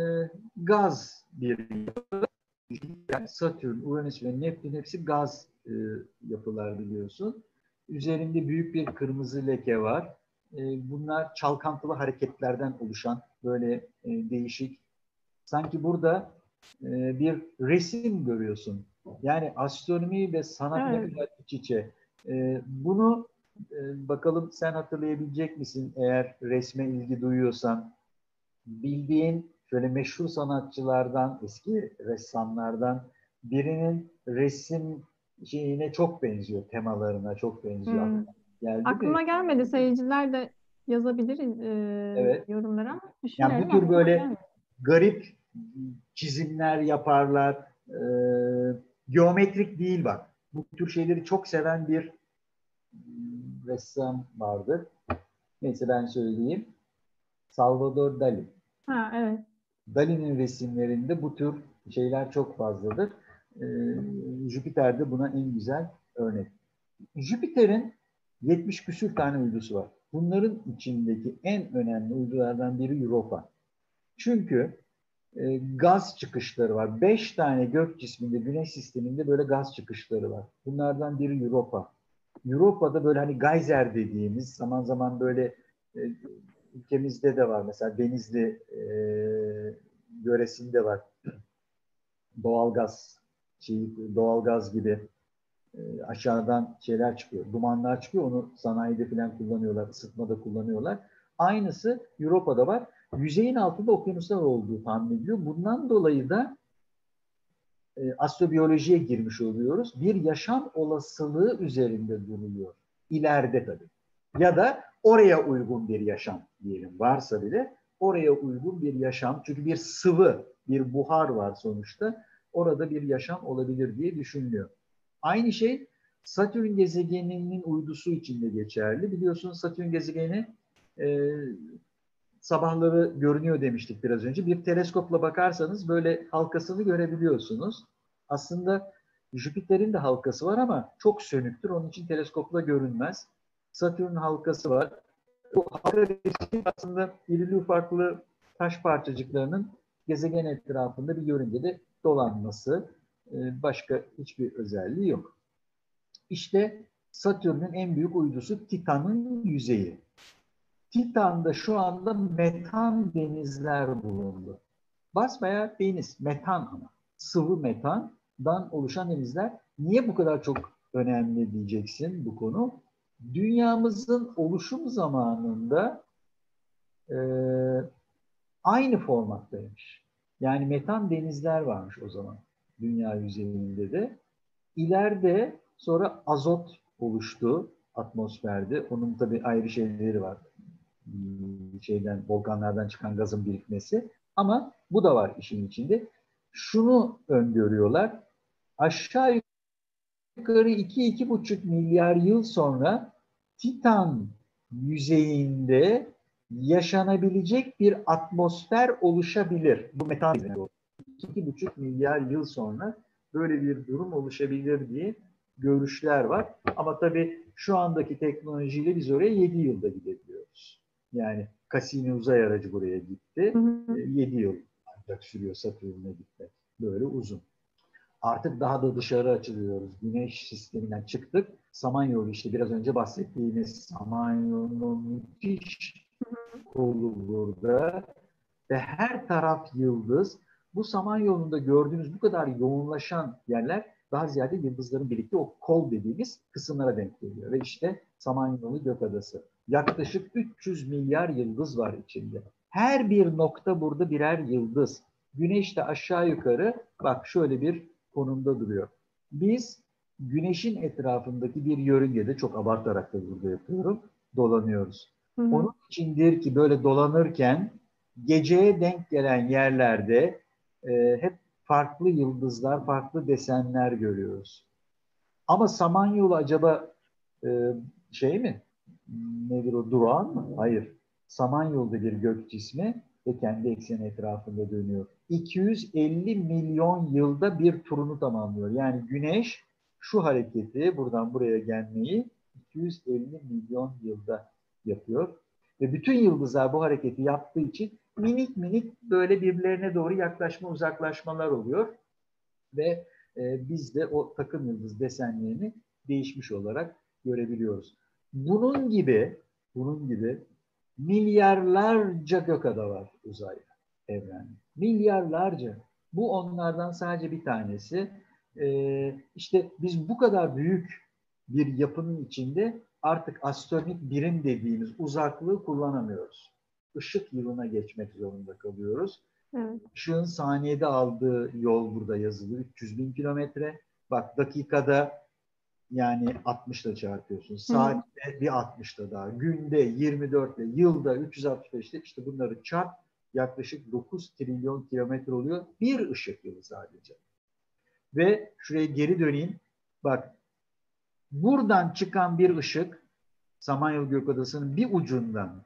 gaz bir yani Satürn, Uranüs ve Neptün hepsi gaz e, yapılar biliyorsun. Üzerinde büyük bir kırmızı leke var. E, bunlar çalkantılı hareketlerden oluşan böyle e, değişik. Sanki burada e, bir resim görüyorsun. Yani astronomi ve sanat evet. ne kadar iç içe. E, bunu bakalım sen hatırlayabilecek misin eğer resme ilgi duyuyorsan? Bildiğin şöyle meşhur sanatçılardan, eski ressamlardan birinin resim şeyine çok benziyor, temalarına çok benziyor. Hmm. Geldi Aklıma mi? gelmedi. Seyirciler de yazabilir e, evet. yorumlara. Yani bu tür böyle gelmedi. garip çizimler yaparlar. E, geometrik değil bak. Bu tür şeyleri çok seven bir ressam vardır. Neyse ben söyleyeyim. Salvador Dali. Ha evet. Dali'nin resimlerinde bu tür şeyler çok fazladır. Ee, Jüpiter de buna en güzel örnek. Jüpiter'in 70 küsür tane uydusu var. Bunların içindeki en önemli uydulardan biri Europa. Çünkü e, gaz çıkışları var. Beş tane gök cisminde, güneş sisteminde böyle gaz çıkışları var. Bunlardan biri Europa. Avrupa'da böyle hani geyser dediğimiz zaman zaman böyle e, ülkemizde de var. Mesela Denizli e, yöresinde var. Doğalgaz şey, doğalgaz gibi e, aşağıdan şeyler çıkıyor. Dumanlar çıkıyor. Onu sanayide falan kullanıyorlar. ısıtmada kullanıyorlar. Aynısı Avrupa'da var. Yüzeyin altında okyanuslar olduğu tahmin ediliyor. Bundan dolayı da e, astrobiyolojiye girmiş oluyoruz. Bir yaşam olasılığı üzerinde duruluyor. İleride tabii. Ya da oraya uygun bir yaşam diyelim varsa bile oraya uygun bir yaşam. Çünkü bir sıvı, bir buhar var sonuçta. Orada bir yaşam olabilir diye düşünülüyor. Aynı şey Satürn gezegeninin uydusu için de geçerli. Biliyorsunuz Satürn gezegeni e, sabahları görünüyor demiştik biraz önce. Bir teleskopla bakarsanız böyle halkasını görebiliyorsunuz. Aslında Jüpiter'in de halkası var ama çok sönüktür. Onun için teleskopla görünmez. Satürn halkası var. Bu halka aslında irili ufaklı taş parçacıklarının gezegen etrafında bir yörüngede dolanması. E, başka hiçbir özelliği yok. İşte Satürn'ün en büyük uydusu Titan'ın yüzeyi. Titan'da şu anda metan denizler bulundu. Basbaya deniz, metan ama. Sıvı metandan oluşan denizler. Niye bu kadar çok önemli diyeceksin bu konu? Dünyamızın oluşum zamanında e, aynı formattaymış. Yani metan denizler varmış o zaman dünya yüzeyinde de. İleride sonra azot oluştu atmosferde. Onun tabii ayrı şeyleri var. Hmm, şeyden volkanlardan çıkan gazın birikmesi. Ama bu da var işin içinde. Şunu öngörüyorlar. Aşağı yukarı 2-2,5 milyar yıl sonra Titan yüzeyinde yaşanabilecek bir atmosfer oluşabilir. Bu metan 2,5 milyar yıl sonra böyle bir durum oluşabilir diye görüşler var. Ama tabii şu andaki teknolojiyle biz oraya 7 yılda gidebiliyoruz. Yani Cassini uzay aracı buraya gitti. Hı hı. 7 e, yıl ancak sürüyor Satürn'e gitmek. Böyle uzun. Artık daha da dışarı açılıyoruz. Güneş sisteminden çıktık. Samanyolu işte biraz önce bahsettiğimiz Samanyolu'nun müthiş kolu burada. Ve her taraf yıldız. Bu Samanyolu'nda gördüğünüz bu kadar yoğunlaşan yerler daha ziyade yıldızların birlikte o kol dediğimiz kısımlara denk geliyor. Ve işte Samanyolu Gökadası. Yaklaşık 300 milyar yıldız var içinde. Her bir nokta burada birer yıldız. Güneş de aşağı yukarı bak şöyle bir konumda duruyor. Biz güneşin etrafındaki bir yörüngede çok abartarak da burada yapıyorum. Dolanıyoruz. Hı hı. Onun içindir ki böyle dolanırken geceye denk gelen yerlerde e, hep farklı yıldızlar, farklı desenler görüyoruz. Ama Samanyolu acaba e, şey mi? Nedir o? Durağan mı? Hayır. Samanyolu'da bir gök cismi ve kendi ekseni etrafında dönüyor. 250 milyon yılda bir turunu tamamlıyor. Yani Güneş şu hareketi buradan buraya gelmeyi 250 milyon yılda yapıyor. Ve bütün yıldızlar bu hareketi yaptığı için minik minik böyle birbirlerine doğru yaklaşma uzaklaşmalar oluyor. Ve e, biz de o takım yıldız desenlerini değişmiş olarak görebiliyoruz. Bunun gibi bunun gibi milyarlarca gökada var uzayda, evrende. Milyarlarca. Bu onlardan sadece bir tanesi. Ee, işte biz bu kadar büyük bir yapının içinde artık astronomik birim dediğimiz uzaklığı kullanamıyoruz. Işık yılına geçmek zorunda kalıyoruz. Evet. Işığın saniyede aldığı yol burada yazılı 300 bin kilometre. Bak dakikada yani 60 ile çarpıyorsun. Saatte bir 60 daha. Günde 24 ile, yılda 365 ile işte bunları çarp yaklaşık 9 trilyon kilometre oluyor. Bir ışık yılı sadece. Ve şuraya geri döneyim. Bak buradan çıkan bir ışık Samanyolu Gökadası'nın bir ucundan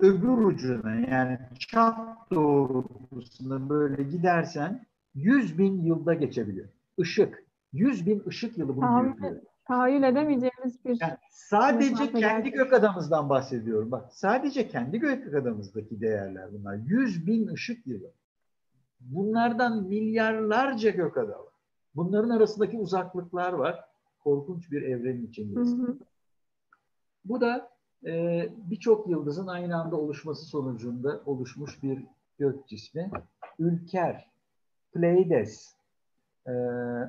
öbür ucuna yani çap doğrultusunda böyle gidersen 100 bin yılda geçebiliyor. Işık. 100 bin ışık yılı bunu Tahammül, tahayyül edemeyeceğimiz bir... Yani sadece kendi gök adamızdan bahsediyorum. Bak sadece kendi gök adamızdaki değerler bunlar. 100 bin ışık yılı. Bunlardan milyarlarca gök adamı. Bunların arasındaki uzaklıklar var. Korkunç bir evrenin içindeyiz. Hı hı. Bu da e, birçok yıldızın aynı anda oluşması sonucunda oluşmuş bir gök cismi. Ülker, Pleiades, e,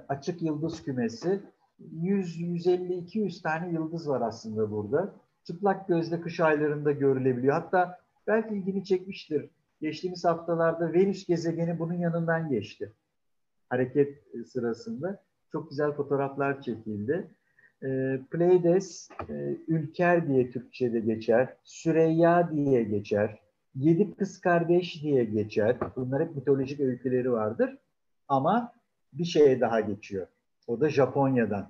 açık yıldız kümesi 100, 150, 200 tane yıldız var aslında burada. Çıplak gözle kış aylarında görülebiliyor. Hatta belki ilgini çekmiştir. Geçtiğimiz haftalarda Venüs gezegeni bunun yanından geçti. Hareket sırasında. Çok güzel fotoğraflar çekildi. E, Pleiades, e, Ülker diye Türkçe'de geçer. Süreyya diye geçer. Yedi kız kardeş diye geçer. Bunlar hep mitolojik öyküleri vardır. Ama bir şeye daha geçiyor. O da Japonya'dan.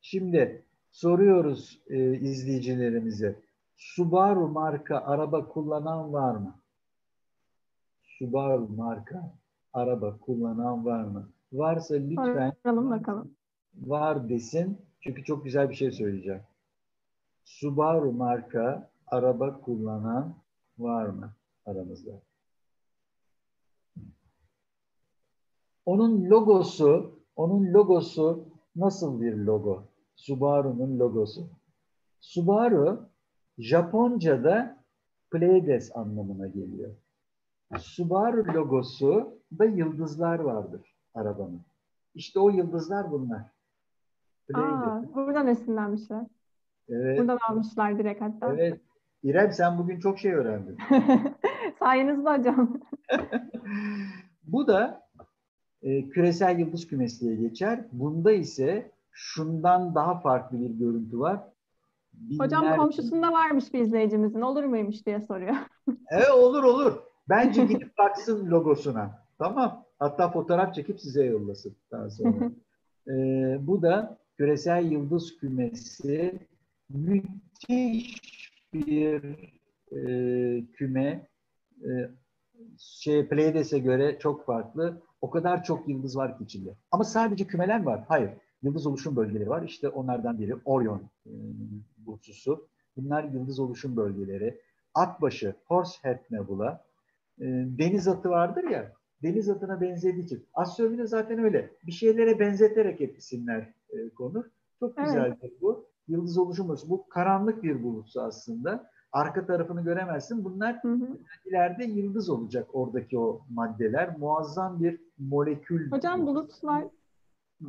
Şimdi soruyoruz e, izleyicilerimize. Subaru marka araba kullanan var mı? Subaru marka araba kullanan var mı? Varsa lütfen Soralım bakalım. var desin. Çünkü çok güzel bir şey söyleyeceğim. Subaru marka araba kullanan var mı aramızda? Onun logosu, onun logosu nasıl bir logo? Subaru'nun logosu. Subaru Japonca'da Pleiades anlamına geliyor. Subaru logosu da yıldızlar vardır arabanın. İşte o yıldızlar bunlar. Aa, buradan esinlenmişler. Evet. Buradan almışlar direkt hatta. Evet. İrem sen bugün çok şey öğrendin. Sayenizde hocam. Bu da e, küresel yıldız kümesi diye geçer. Bunda ise şundan daha farklı bir görüntü var. Hocam Binler- komşusunda varmış bir izleyicimizin. Olur muymuş diye soruyor. Evet olur olur. Bence gidip baksın logosuna. Tamam. Hatta fotoğraf çekip size yollasın daha sonra. Ee, bu da küresel yıldız kümesi müthiş bir e, küme. E, şey Pleiades'e göre çok farklı. O kadar çok yıldız var ki içinde. Ama sadece kümeler var. Hayır. Yıldız oluşum bölgeleri var. İşte onlardan biri Orion e. Bunlar yıldız oluşum bölgeleri. Atbaşı, Horsehead Nebula. E, deniz atı vardır ya. Deniz atına benzediği için. Astronomi de zaten öyle. Bir şeylere benzeterek hep isimler e, konur. Çok Evet. güzeldir bu. Yıldız oluşum bölgesi. Bu karanlık bir bulutsu aslında. Arka tarafını göremezsin. Bunlar Hı hı. ileride yıldız olacak oradaki o maddeler. Muazzam bir molekül. Hocam bulutlar Hı.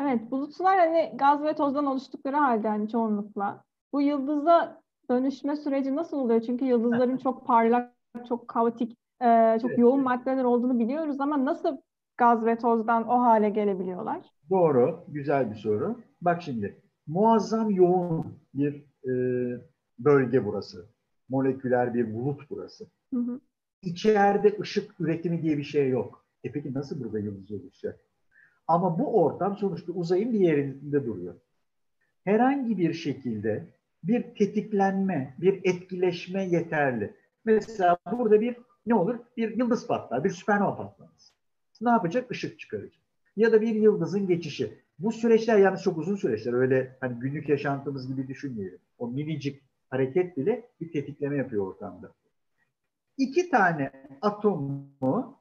Evet, bulutlar hani gaz ve tozdan oluştukları halde hani çoğunlukla. Bu yıldıza dönüşme süreci nasıl oluyor? Çünkü yıldızların çok parlak, çok kaotik, e, çok Evet. yoğun maddeler olduğunu biliyoruz ama nasıl gaz ve tozdan o hale gelebiliyorlar? Doğru. Güzel bir soru. Bak şimdi. Muazzam yoğun bir e, bölge burası. Moleküler bir bulut burası. Hı hı. İçeride ışık üretimi diye bir şey yok. E peki nasıl burada yıldız oluşacak? Ama bu ortam sonuçta uzayın bir yerinde duruyor. Herhangi bir şekilde bir tetiklenme, bir etkileşme yeterli. Mesela burada bir ne olur? Bir yıldız patlar, bir süpernova patlaması. Ne yapacak? Işık çıkaracak. Ya da bir yıldızın geçişi. Bu süreçler yalnız çok uzun süreçler. Öyle hani günlük yaşantımız gibi düşünmeyelim. O minicik hareket bile bir tetikleme yapıyor ortamda. İki tane atomu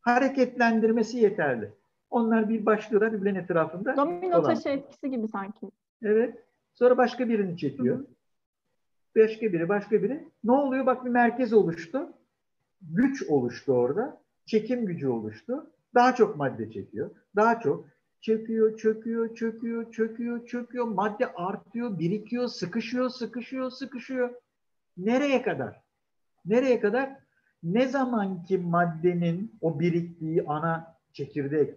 hareketlendirmesi yeterli. Onlar bir başlıyorlar birbirinin etrafında. Domino dolan- taşı etkisi gibi sanki. Evet. Sonra başka birini çekiyor. Hı hı. Başka biri, başka biri. Ne oluyor? Bak bir merkez oluştu. Güç oluştu orada. Çekim gücü oluştu. Daha çok madde çekiyor. Daha çok çekiyor, çöküyor, çöküyor, çöküyor, çöküyor. Madde artıyor, birikiyor, sıkışıyor, sıkışıyor, sıkışıyor. Nereye kadar? Nereye kadar? Ne zaman ki maddenin o biriktiği ana çekirdek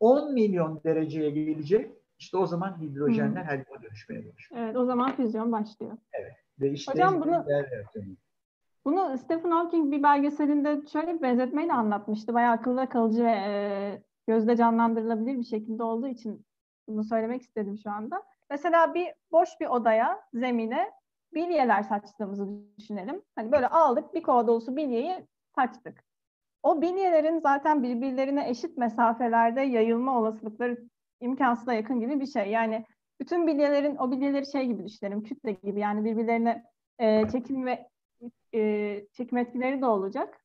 10 milyon dereceye gelecek, işte o zaman hidrojenler helyuma dönüşmeye başlıyor. Evet, o zaman füzyon başlıyor. Ve işte Hocam bunu-. Bunu Stephen Hawking bir belgeselinde şöyle bir benzetmeyle anlatmıştı. Bayağı akılda kalıcı ve e, gözde canlandırılabilir bir şekilde olduğu için bunu söylemek istedim şu anda. Mesela bir boş bir odaya, zemine bilyeler saçtığımızı düşünelim. Hani böyle aldık bir kova dolusu bilyeyi saçtık. O bilyelerin zaten birbirlerine eşit mesafelerde yayılma olasılıkları imkansıza yakın gibi bir şey. Yani bütün bilyelerin, o bilyeleri şey gibi düşünelim, kütle gibi yani birbirlerine e, çekim ve e, çekim etkileri de olacak.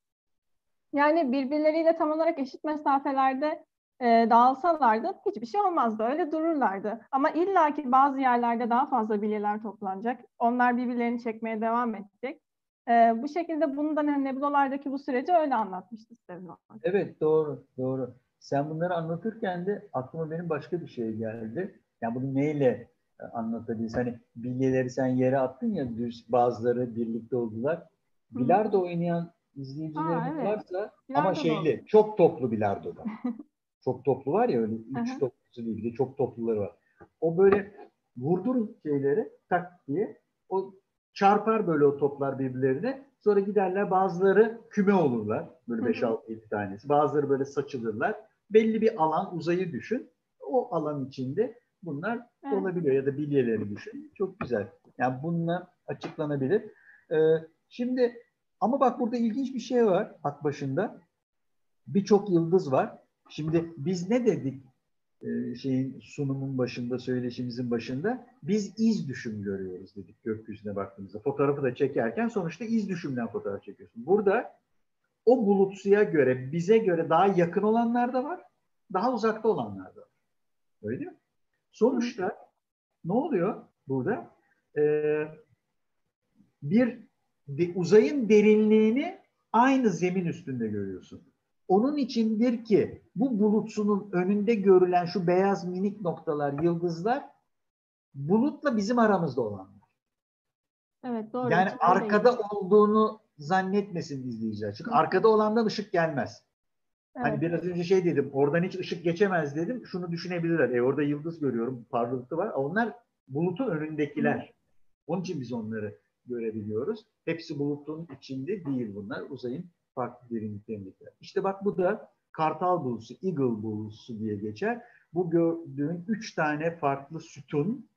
Yani birbirleriyle tam olarak eşit mesafelerde e, dağılsalardı hiçbir şey olmazdı. Öyle dururlardı. Ama illaki bazı yerlerde daha fazla bilyeler toplanacak. Onlar birbirlerini çekmeye devam edecek. E, bu şekilde bunu da hani nebulalardaki bu süreci öyle anlatmıştı Hawking. Evet doğru, doğru. Sen bunları anlatırken de aklıma benim başka bir şey geldi. Yani bunu neyle e, anlatabiliriz? Hani bilyeleri sen yere attın ya düz bazıları birlikte oldular. Bilardo oynayan izleyicilerimiz Aa, evet. varsa Bilardo ama şeyli çok toplu bilardoda. çok toplu var ya öyle üç toplusu değil de çok topluları var. O böyle vurdurun şeyleri tak diye o çarpar böyle o toplar birbirlerine. Sonra giderler bazıları küme olurlar. Böyle 5-6-7 tanesi. Bazıları böyle saçılırlar. Belli bir alan uzayı düşün. O alan içinde bunlar evet. olabiliyor ya da bilyeleri düşün. Çok güzel. Yani bununla açıklanabilir. Ee, şimdi ama bak burada ilginç bir şey var Akbaşı'nda. Birçok yıldız var. Şimdi biz ne dedik e, şeyin sunumun başında, söyleşimizin başında? Biz iz düşüm görüyoruz dedik gökyüzüne baktığımızda. Fotoğrafı da çekerken sonuçta iz düşümden fotoğraf çekiyorsun. Burada o bulutsuya göre, bize göre daha yakın olanlar da var, daha uzakta olanlar da var. Öyle değil mi? Sonuçta ne oluyor burada? Ee, bir de, uzayın derinliğini aynı zemin üstünde görüyorsun. Onun içindir ki bu bulutsunun önünde görülen şu beyaz minik noktalar, yıldızlar bulutla bizim aramızda olanlar. Evet doğru. Yani arkada değil. olduğunu zannetmesin izleyiciler. Çünkü arkada olandan ışık gelmez. Hani evet. Hani biraz önce şey dedim, oradan hiç ışık geçemez dedim. Şunu düşünebilirler. E orada yıldız görüyorum, parlaklığı var. Onlar bulutun önündekiler. Hı. Onun için biz onları görebiliyoruz. Hepsi bulutun içinde değil bunlar. Uzayın farklı derinliklerindekiler. İşte bak bu da kartal bulusu, eagle bulusu diye geçer. Bu gördüğün üç tane farklı sütun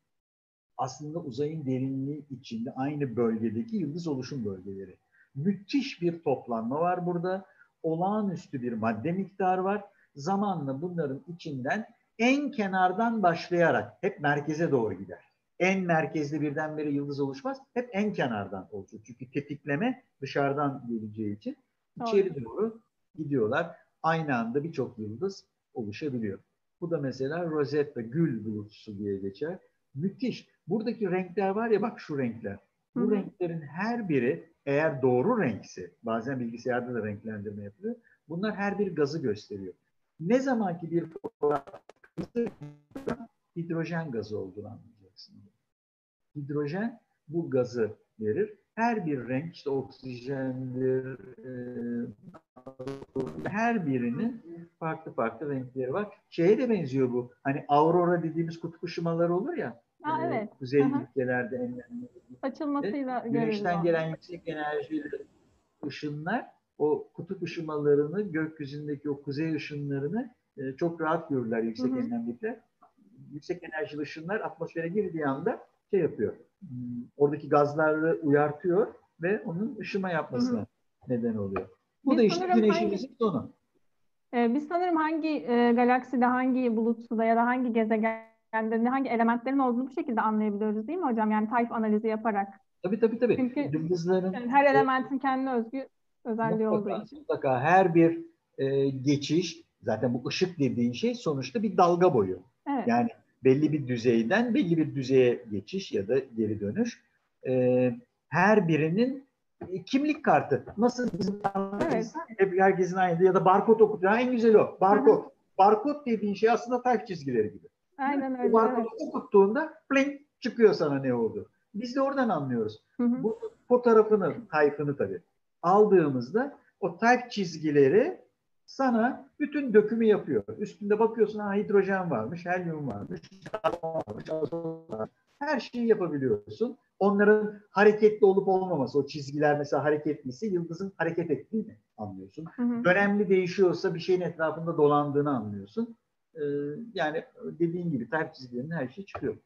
aslında uzayın derinliği içinde aynı bölgedeki yıldız oluşum bölgeleri. Müthiş bir toplanma var burada. Olağanüstü bir madde miktarı var. Zamanla bunların içinden en kenardan başlayarak hep merkeze doğru gider en merkezde birdenbire yıldız oluşmaz. Hep en kenardan olacak. Çünkü tetikleme dışarıdan geleceği için içeri doğru gidiyorlar. Aynı anda birçok yıldız oluşabiliyor. Bu da mesela Rosetta, gül bulutsu diye geçer. Müthiş. Buradaki renkler var ya bak şu renkler. Bu Hı. renklerin her biri eğer doğru renkse, bazen bilgisayarda da renklendirme yapılıyor. Bunlar her bir gazı gösteriyor. Ne zamanki bir fotoğraf hidrojen gazı olduğunu anlıyor hidrojen bu gazı verir. Her bir renk işte oksijendir, e, her birinin farklı farklı renkleri var. Şeye de benziyor bu. Hani aurora dediğimiz kutup ışımaları olur ya. Aa, e, evet. Kuzey ülkelerde enlemli. Açılmasıyla Güneşten gelen yüksek enerjili ışınlar o kutup ışımalarını, gökyüzündeki o kuzey ışınlarını e, çok rahat görürler yüksek enlemlikler. Yüksek enerjili ışınlar atmosfere girdiği anda şey yapıyor. Hmm, oradaki gazları uyartıyor ve onun ışıma yapmasına Hı-hı. neden oluyor. Bu biz da işte güneşimizin hangi, sonu. E, biz sanırım hangi e, galakside, hangi bulutsuda ya da hangi gezegende hangi elementlerin olduğunu bu şekilde anlayabiliyoruz değil mi hocam? Yani tayf analizi yaparak. Tabii tabii tabii. Çünkü Yıldızların, yani her elementin kendine özgü özelliği mutlaka, olduğu için. Mutlaka her bir e, geçiş, zaten bu ışık dediğin şey sonuçta bir dalga boyu. Evet. Yani belli bir düzeyden belli bir düzeye geçiş ya da geri dönüş. E, her birinin kimlik kartı. Nasıl bizim evet. hep herkesin aynı ya da barkod okutuyor. En güzeli o. Barkod. Barkod dediğin şey aslında takip çizgileri gibi. Aynen öyle. Bu barkodu evet. okuttuğunda blink çıkıyor sana ne oldu. Biz de oradan anlıyoruz. Hı hı. Bu fotoğrafını, tayfını tabii aldığımızda o tayf çizgileri sana bütün dökümü yapıyor. Üstünde bakıyorsun ha hidrojen varmış, helyum varmış, varmış, azot. Her şeyi yapabiliyorsun. Onların hareketli olup olmaması, o çizgiler mesela hareketliyse yıldızın hareket ettiğini anlıyorsun. Hı hı. Dönemli değişiyorsa bir şeyin etrafında dolandığını anlıyorsun. Ee, yani dediğin gibi tarif çizgilerinin her şey çıkıyor.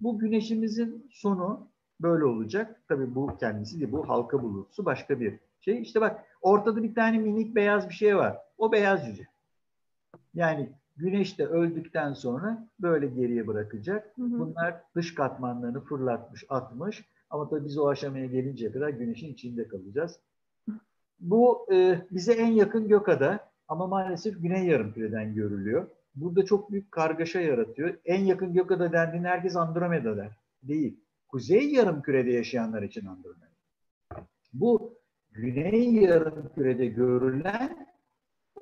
Bu güneşimizin sonu böyle olacak. Tabii bu kendisi değil, bu halka bulutsu başka bir şey. İşte bak ortada bir tane minik beyaz bir şey var. O beyaz cüce. Yani güneş de öldükten sonra böyle geriye bırakacak. Hı hı. Bunlar dış katmanlarını fırlatmış, atmış. Ama tabii biz o aşamaya gelinceye kadar güneşin içinde kalacağız. Bu e, bize en yakın gökada ama maalesef güney yarımküreden görülüyor. Burada çok büyük kargaşa yaratıyor. En yakın gökada dendiğinde herkes Andromeda der. Değil. Kuzey yarımkürede yaşayanlar için Andromeda. Bu Güney yarım kürede görülen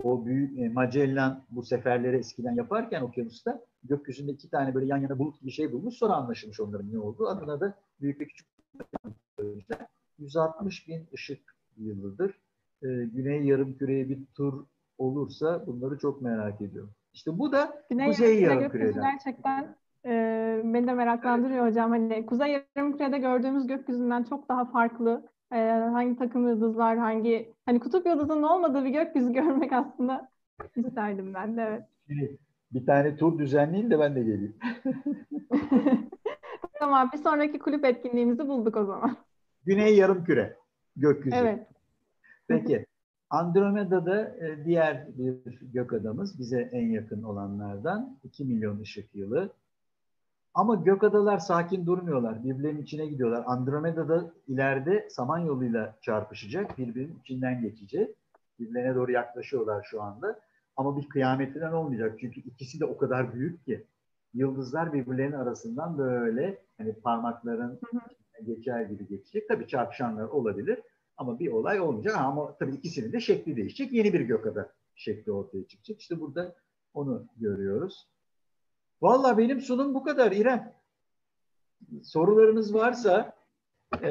o büyük e, Magellan bu seferleri eskiden yaparken okyanusta gökyüzünde iki tane böyle yan yana bulut gibi şey bulmuş. Sonra anlaşılmış onların ne olduğu. Adına da büyük ve küçük 160 bin ışık yılıdır. Ee, Güney yarım küreye bir tur olursa bunları çok merak ediyorum. İşte bu da Güney Kuzey yarım küreden. Gerçekten e, beni de meraklandırıyor hocam. Hani Kuzey yarım kürede gördüğümüz gökyüzünden çok daha farklı e, hangi takım yıldızlar, hangi hani kutup yıldızının olmadığı bir gökyüzü görmek aslında isterdim ben de evet. Şey, bir tane tur düzenleyin de ben de geleyim. tamam bir sonraki kulüp etkinliğimizi bulduk o zaman. Güney yarım küre gökyüzü. Evet. Peki Andromeda'da e, diğer bir gök adamız bize en yakın olanlardan 2 milyon ışık yılı. Ama gök adalar sakin durmuyorlar. Birbirlerinin içine gidiyorlar. Andromeda'da ileride Samanyolu'yla çarpışacak. Birbirinin içinden geçecek. Birbirlerine doğru yaklaşıyorlar şu anda. Ama bir kıyametinden olmayacak. Çünkü ikisi de o kadar büyük ki. Yıldızlar birbirlerinin arasından böyle hani parmakların geçer gibi geçecek. Tabii çarpışanlar olabilir. Ama bir olay olmayacak. Ama tabii ikisinin de şekli değişecek. Yeni bir gökada şekli ortaya çıkacak. İşte burada onu görüyoruz. Valla benim sunum bu kadar İrem. Sorularınız varsa e,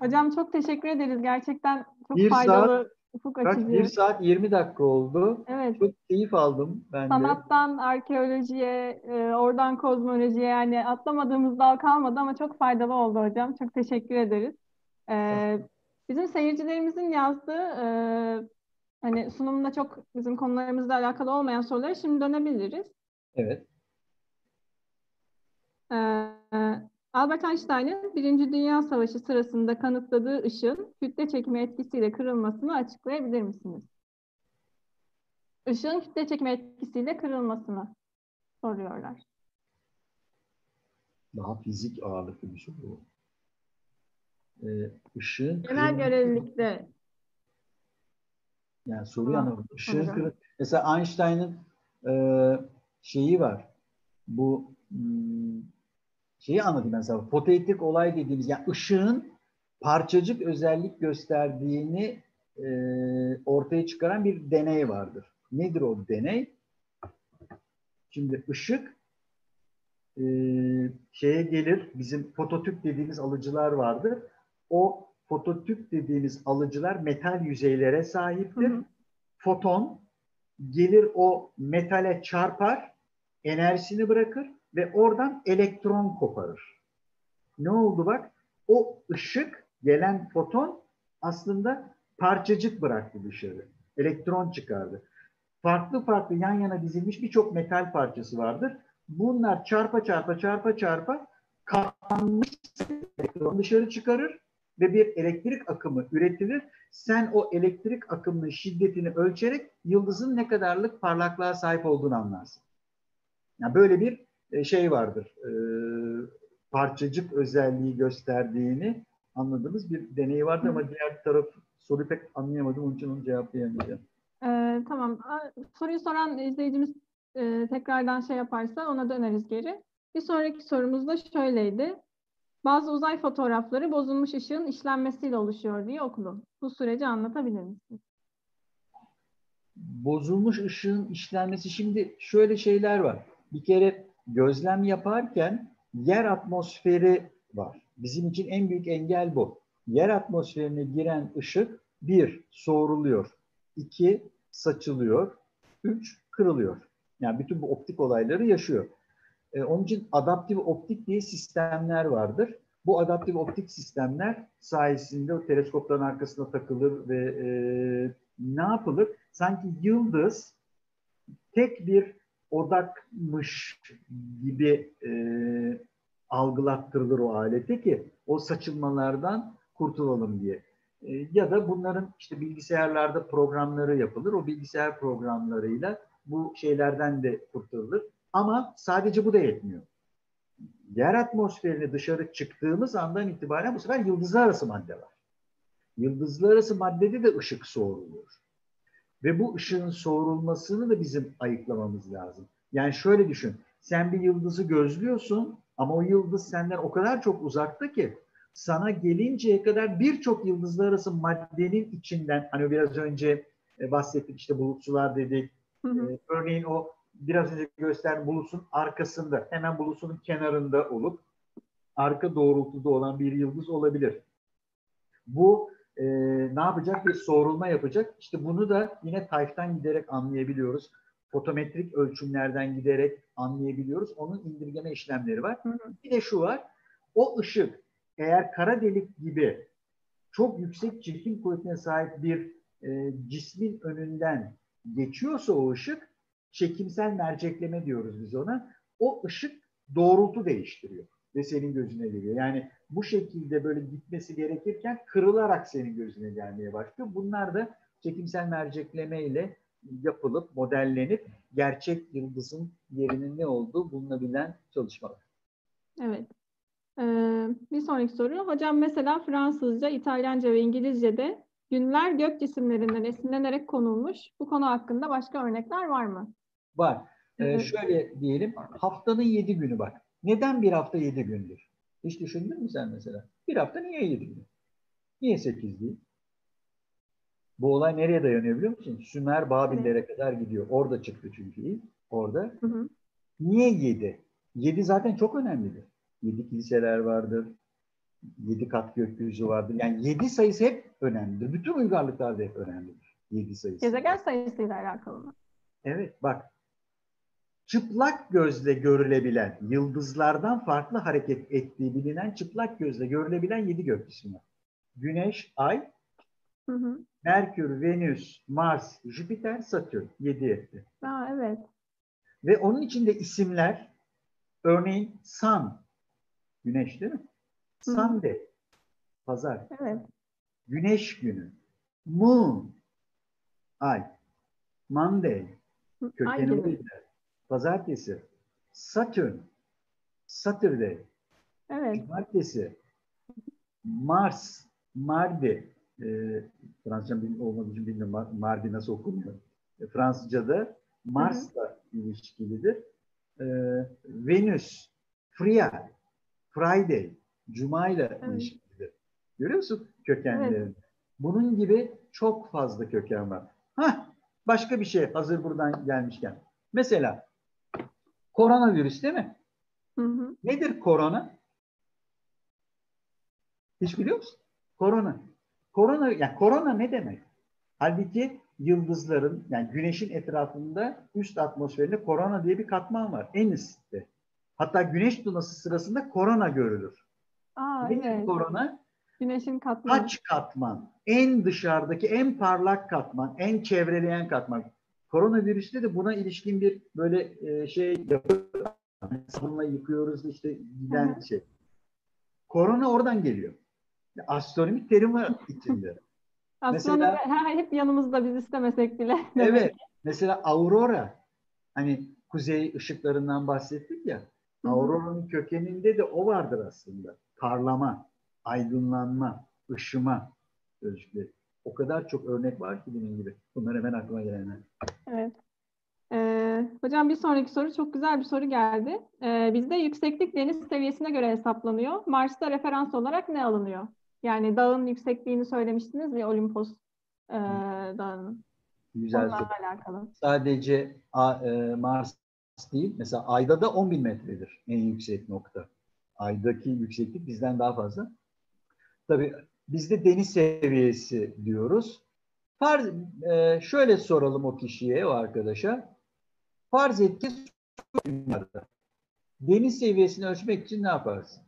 Hocam çok teşekkür ederiz. Gerçekten çok bir faydalı. Saat, ufuk açıcı. Bir saat 20 dakika oldu. Evet. Çok keyif aldım ben Sanattan de. arkeolojiye, e, oradan kozmolojiye yani atlamadığımız dal kalmadı ama çok faydalı oldu hocam. Çok teşekkür ederiz. Ee, bizim seyircilerimizin yazdığı e, hani sunumda çok bizim konularımızla alakalı olmayan soruları şimdi dönebiliriz. Evet. Ee, Albert Einstein'ın Birinci Dünya Savaşı sırasında kanıtladığı ışığın kütle çekimi etkisiyle kırılmasını açıklayabilir misiniz? Işığın kütle çekimi etkisiyle kırılmasını soruyorlar. Daha fizik ağırlıklı bir soru. Ee, ışığın genel görelilikte yani soruyu anlamadım. Işığın kırıl... Mesela Einstein'ın e, şeyi var. Bu hmm, şeyi anlatayım mesela. Fotoelektrik olay dediğimiz yani ışığın parçacık özellik gösterdiğini e, ortaya çıkaran bir deney vardır. Nedir o deney? Şimdi ışık e, şeye gelir, bizim fototüp dediğimiz alıcılar vardır. O fototüp dediğimiz alıcılar metal yüzeylere sahiptir. Hı hı. Foton gelir o metale çarpar, enerjisini bırakır ve oradan elektron koparır. Ne oldu bak? O ışık gelen foton aslında parçacık bıraktı dışarı. Elektron çıkardı. Farklı farklı yan yana dizilmiş birçok metal parçası vardır. Bunlar çarpa çarpa çarpa çarpa katlanmış elektron dışarı çıkarır ve bir elektrik akımı üretilir. Sen o elektrik akımının şiddetini ölçerek yıldızın ne kadarlık parlaklığa sahip olduğunu anlarsın. Yani böyle bir şey vardır. E, parçacık özelliği gösterdiğini anladığımız bir deney vardı ama diğer taraf soruyu pek anlayamadım. Onun için onu cevaplayamayacağım. Ee, tamam. Soruyu soran izleyicimiz e, tekrardan şey yaparsa ona döneriz geri. Bir sonraki sorumuz da şöyleydi. Bazı uzay fotoğrafları bozulmuş ışığın işlenmesiyle oluşuyor diye okudum. Bu süreci anlatabilir misiniz? Bozulmuş ışığın işlenmesi şimdi şöyle şeyler var. Bir kere gözlem yaparken yer atmosferi var. Bizim için en büyük engel bu. Yer atmosferine giren ışık bir soğuruluyor, iki saçılıyor, üç kırılıyor. Yani bütün bu optik olayları yaşıyor. Ee, onun için adaptif optik diye sistemler vardır. Bu adaptif optik sistemler sayesinde o teleskopların arkasına takılır ve e, ne yapılır? Sanki yıldız tek bir odakmış gibi e, algılattırılır o alete ki o saçılmalardan kurtulalım diye. E, ya da bunların işte bilgisayarlarda programları yapılır. O bilgisayar programlarıyla bu şeylerden de kurtulur. Ama sadece bu da yetmiyor. Yer atmosferine dışarı çıktığımız andan itibaren bu sefer yıldızlar arası madde var. Yıldızlar arası maddede de ışık soğuruluyor. Ve bu ışığın soğurulmasını da bizim ayıklamamız lazım. Yani şöyle düşün. Sen bir yıldızı gözlüyorsun ama o yıldız senden o kadar çok uzakta ki sana gelinceye kadar birçok yıldızlar arası maddenin içinden hani biraz önce e, bahsettik işte bulutsular dedik. Hı hı. E, örneğin o biraz önce gösterdiğim bulutun arkasında hemen bulutunun kenarında olup arka doğrultuda olan bir yıldız olabilir. Bu e, ne yapacak? Bir soğurulma yapacak. İşte bunu da yine tayftan giderek anlayabiliyoruz. Fotometrik ölçümlerden giderek anlayabiliyoruz. Onun indirgeme işlemleri var. Hı hı. Bir de şu var. O ışık eğer kara delik gibi çok yüksek çekim kuvvetine sahip bir e, cismin önünden geçiyorsa o ışık çekimsel mercekleme diyoruz biz ona. O ışık doğrultu değiştiriyor ve senin gözüne geliyor. Yani bu şekilde böyle gitmesi gerekirken kırılarak senin gözüne gelmeye başlıyor. Bunlar da çekimsel mercekleme ile yapılıp modellenip gerçek yıldızın yerinin ne olduğu bulunabilen çalışmalar. Evet. Ee, bir sonraki soru. Hocam mesela Fransızca, İtalyanca ve İngilizce'de günler gök cisimlerinden esinlenerek konulmuş. Bu konu hakkında başka örnekler var mı? Var. Ee, şöyle diyelim, haftanın yedi günü bak. Neden bir hafta yedi gündür? Hiç düşündün mü sen mesela? Bir hafta niye yedi gün? Niye sekiz değil? Bu olay nereye dayanıyor biliyor musun? Sümer Babillere kadar gidiyor. Orada çıktı çünkü ilk. Orada. Hı hı. Niye yedi? Yedi zaten çok önemlidir. Yedi kiliseler vardır. Yedi kat gökyüzü vardır. Yani yedi sayısı hep önemlidir. Bütün uygarlıklarda hep önemlidir. Yedi sayısı. Gezegen sayısıyla alakalı mı? Evet bak. Çıplak gözle görülebilen, yıldızlardan farklı hareket ettiği bilinen çıplak gözle görülebilen yedi gök cismi var. Güneş, Ay, hı hı. Merkür, Venüs, Mars, Jüpiter, Satürn. Yedi etti. Aa, evet. Ve onun içinde isimler örneğin Sun, Güneş değil mi? Hı. Sunday, pazar. Evet. Güneş günü. Moon, ay. Monday, kökeni o Pazartesi. Saturn, Saturday. Evet. Cumartesi. Mars, Mardi, e, Fransızca olmadığı için bilmiyorum Mardi nasıl okunuyor. E, Fransızca'da Mars'la ilişkilidir. E, Venüs, Freya, Friday, Cuma ile evet. ilişkilidir. Görüyor musun kökenlerini? Evet. Bunun gibi çok fazla köken var. Hah, başka bir şey hazır buradan gelmişken. Mesela koronavirüs değil mi? Hı hı. Nedir korona? Hiç biliyor musun? Korona. Korona, yani korona ne demek? Halbuki yıldızların, yani güneşin etrafında üst atmosferinde korona diye bir katman var. En üstte. Hatta güneş dolması sırasında korona görülür. Aa, Nedir evet. korona? Güneşin katmanı. Kaç katman? En dışarıdaki, en parlak katman, en çevreleyen katman. Koronavirüste de buna ilişkin bir böyle e, şey yapıyor. Sabunla yıkıyoruz işte giden Hı-hı. şey. Korona oradan geliyor. Astronomik terim var içinde. Astronomi mesela, hep yanımızda biz istemesek bile. Evet. Mesela aurora. Hani kuzey ışıklarından bahsettik ya. Aurora'nın kökeninde de o vardır aslında. Parlama, aydınlanma, ışıma sözcükleri. O kadar çok örnek var ki bunun gibi. Bunlar hemen aklıma gelenler. Evet. Ee, hocam bir sonraki soru çok güzel bir soru geldi. Ee, bizde yükseklik deniz seviyesine göre hesaplanıyor. Mars'ta referans olarak ne alınıyor? Yani dağın yüksekliğini söylemiştiniz ya Olimpos e, dağının. Güzel Onlarla soru. alakalı. Sadece a, e, Mars değil. Mesela Ay'da da 10 bin metredir en yüksek nokta. Ay'daki yükseklik bizden daha fazla. Tabii bizde deniz seviyesi diyoruz. Farz, e, şöyle soralım o kişiye, o arkadaşa. Farz et ki deniz seviyesini ölçmek için ne yaparsın?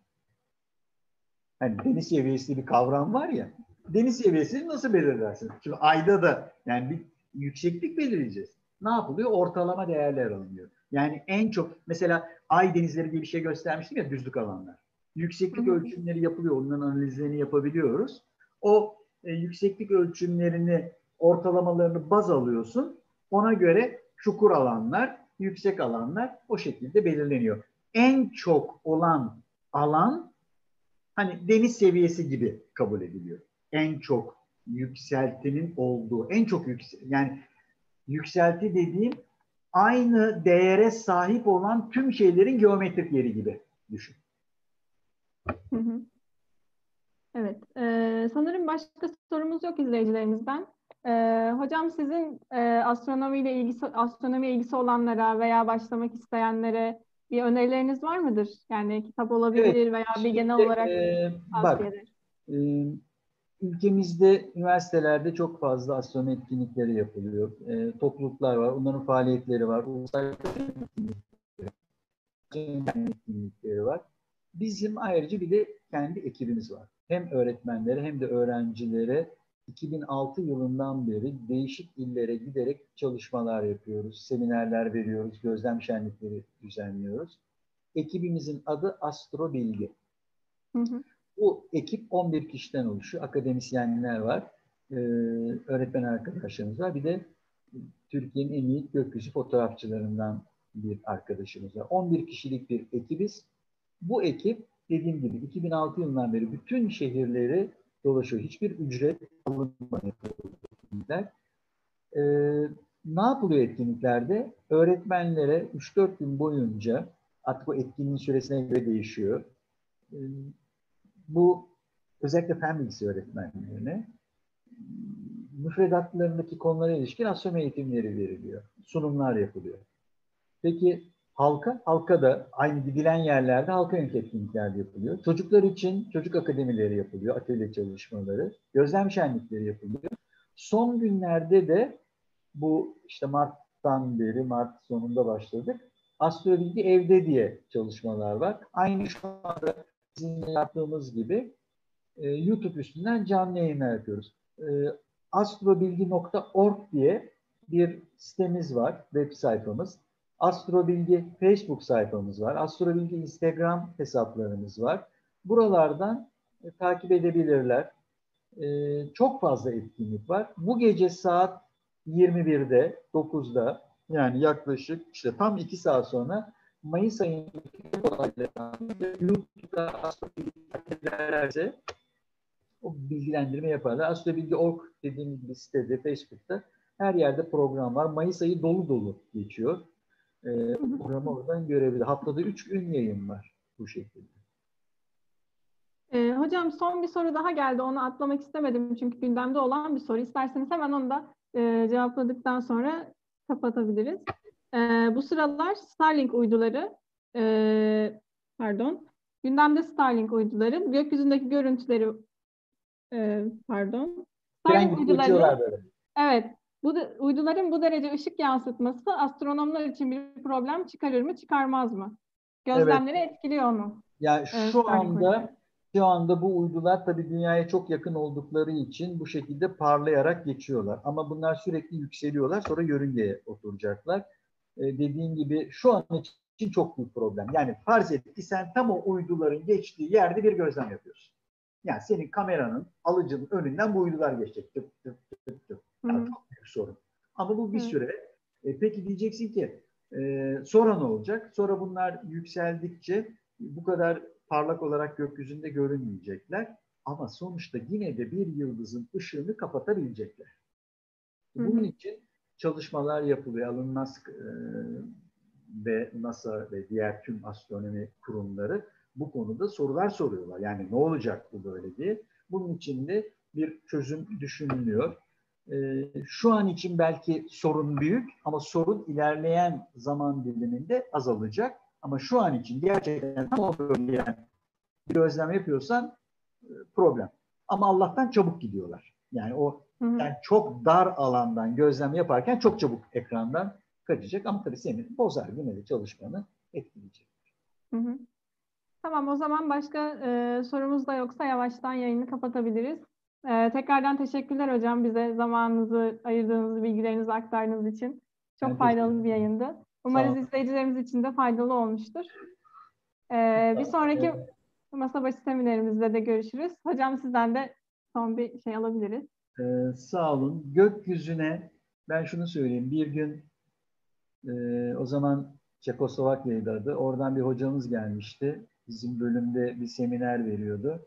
Hani deniz seviyesi bir kavram var ya. Deniz seviyesini nasıl belirlersin? Şimdi ayda da yani bir yükseklik belirleyeceğiz. Ne yapılıyor? Ortalama değerler alınıyor. Yani en çok mesela ay denizleri diye bir şey göstermiştim ya düzlük alanlar. Yükseklik Hı-hı. ölçümleri yapılıyor. Onların analizlerini yapabiliyoruz. O e, yükseklik ölçümlerini ortalamalarını baz alıyorsun. Ona göre çukur alanlar, yüksek alanlar o şekilde belirleniyor. En çok olan alan hani deniz seviyesi gibi kabul ediliyor. En çok yükseltinin olduğu, en çok yüksel yani yükselti dediğim aynı değere sahip olan tüm şeylerin geometrik yeri gibi düşün. Hı hı. Evet, ee, sanırım başka sorumuz yok izleyicilerimizden. Ee, hocam sizin e, astronomiyle ilgisi astronomiye ilgisi olanlara veya başlamak isteyenlere bir önerileriniz var mıdır? Yani kitap olabilir evet, veya bir genel olarak e, bak, e, ülkemizde üniversitelerde çok fazla astronomi etkinlikleri yapılıyor. E, topluluklar var, onların faaliyetleri var. Ulusal etkinlikleri var. Bizim ayrıca bir de kendi ekibimiz var. hem öğretmenlere hem de öğrencilere 2006 yılından beri değişik illere giderek çalışmalar yapıyoruz, seminerler veriyoruz, gözlem şenlikleri düzenliyoruz. Ekibimizin adı Astro Bilgi. Hı hı. Bu ekip 11 kişiden oluşuyor. Akademisyenler var, ee, öğretmen arkadaşlarımız var. Bir de Türkiye'nin en iyi gökyüzü fotoğrafçılarından bir arkadaşımız var. 11 kişilik bir ekibiz. Bu ekip dediğim gibi 2006 yılından beri bütün şehirleri dolaşıyor. Hiçbir ücret alınmıyor. Ee, ne yapılıyor etkinliklerde? Öğretmenlere 3-4 gün boyunca artık o etkinliğin süresine göre değişiyor. Ee, bu özellikle fen bilgisi öğretmenlerine müfredatlarındaki konulara ilişkin astronomi eğitimleri veriliyor. Sunumlar yapılıyor. Peki halka, halka da aynı gidilen yerlerde halka yönelik etkinlikler yapılıyor. Çocuklar için çocuk akademileri yapılıyor, atölye çalışmaları, gözlem şenlikleri yapılıyor. Son günlerde de bu işte Mart'tan beri, Mart sonunda başladık. Astrobilgi evde diye çalışmalar var. Aynı şu anda bizim yaptığımız gibi e, YouTube üstünden canlı yayınlar yapıyoruz. E, astrobilgi.org diye bir sitemiz var, web sayfamız. Astrobilgi Facebook sayfamız var. Astrobilgi Instagram hesaplarımız var. Buralardan e, takip edebilirler. E, çok fazla etkinlik var. Bu gece saat 21'de, 9'da yani yaklaşık işte tam 2 saat sonra Mayıs ayındaki YouTube'da astrobilgi o bilgilendirme yaparlar. Astrobilgi.org dediğim gibi sitede, Facebook'ta her yerde program var. Mayıs ayı dolu dolu geçiyor e, programı oradan görebilir. Haftada üç gün yayın var bu şekilde. E, hocam son bir soru daha geldi. Onu atlamak istemedim çünkü gündemde olan bir soru. İsterseniz hemen onu da e, cevapladıktan sonra kapatabiliriz. E, bu sıralar Starlink uyduları e, pardon gündemde Starlink uyduları gökyüzündeki görüntüleri e, pardon Starlink uyduları evet bu da, uyduların bu derece ışık yansıtması astronomlar için bir problem çıkarır mı, çıkarmaz mı? Gözlemleri evet. etkiliyor mu? Yani evet, şu anda şu anda bu uydular tabii dünyaya çok yakın oldukları için bu şekilde parlayarak geçiyorlar. Ama bunlar sürekli yükseliyorlar sonra yörüngeye oturacaklar. Ee, dediğim gibi şu an için çok büyük problem. Yani farz et ki sen tam o uyduların geçtiği yerde bir gözlem yapıyorsun. Yani senin kameranın alıcının önünden bu uydular geçecek. Tıp, tıp, tıp, tıp. Yani çok büyük sorun. Ama bu bir Hı. süre. E, peki diyeceksin ki e, sonra ne olacak? Sonra bunlar yükseldikçe bu kadar parlak olarak gökyüzünde görünmeyecekler. Ama sonuçta yine de bir yıldızın ışığını kapatabilecekler. Hı. Bunun için çalışmalar yapılıyor. Elon Musk e, ve NASA ve diğer tüm astronomi kurumları bu konuda sorular soruyorlar. Yani ne olacak bu böyle diye. Bunun için de bir çözüm düşünülüyor. Ee, şu an için belki sorun büyük ama sorun ilerleyen zaman diliminde azalacak. Ama şu an için gerçekten tam bölgeden bir özlem yapıyorsan e, problem. Ama Allah'tan çabuk gidiyorlar. Yani o yani çok dar alandan gözlem yaparken çok çabuk ekrandan kaçacak ama tabii senin bozar yine de çalışmanı etkileyecek. Hı hı. Tamam o zaman başka e, sorumuz da yoksa yavaştan yayını kapatabiliriz. Ee, tekrardan teşekkürler hocam bize zamanınızı ayırdığınız, bilgilerinizi aktardığınız için. Çok ben faydalı bir yayındı. Umarız izleyicilerimiz için de faydalı olmuştur. Ee, bir sonraki masa başı seminerimizde de görüşürüz. Hocam sizden de son bir şey alabiliriz. Ee, sağ olun. Gökyüzüne ben şunu söyleyeyim. Bir gün e, o zaman Çekoslovakya'ydı adı. Oradan bir hocamız gelmişti. Bizim bölümde bir seminer veriyordu.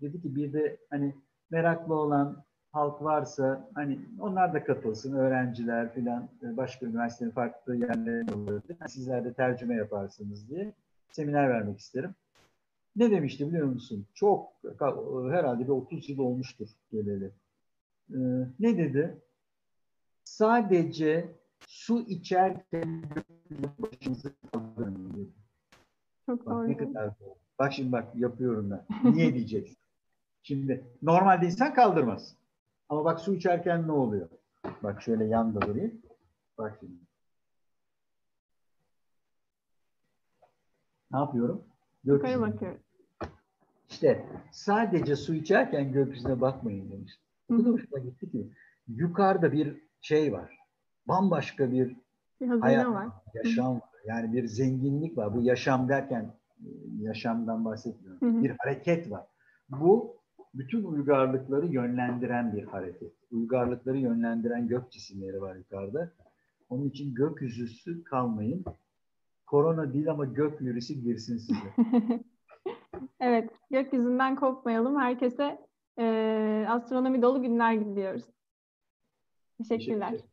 Dedi ki bir de hani meraklı olan halk varsa hani onlar da katılsın, öğrenciler filan e, başka üniversitenin farklı yerlerinde olabilir. Sizler de tercüme yaparsınız diye seminer vermek isterim. Ne demişti biliyor musun? Çok herhalde bir 30 yıl olmuştur geleli. Ee, ne dedi? Sadece su içerken başınızı kaldırın dedi. Çok bak, ne kadar doğru. Bak şimdi bak yapıyorum ben. Niye diyeceksin? Şimdi normalde insan kaldırmaz. Ama bak su içerken ne oluyor? Bak şöyle yanda durayım. Bak şimdi. Ne yapıyorum? Yukarı bakıyorum. İşte sadece su içerken gökyüzüne bakmayın demiş. Bu da hoşuma gitti ki yukarıda bir şey var. Bambaşka bir, hayat var. yaşam var. Yani bir zenginlik var. Bu yaşam derken e, yaşamdan bahsetmiyorum. Hı hı. Bir hareket var. Bu bütün uygarlıkları yönlendiren bir hareket. Uygarlıkları yönlendiren gök cisimleri var yukarıda. Onun için gökyüzüsü kalmayın. Korona değil ama gök virüsü girsin size. Evet, gökyüzünden kopmayalım. Herkese e, astronomi dolu günler diliyoruz. Teşekkürler. Teşekkür.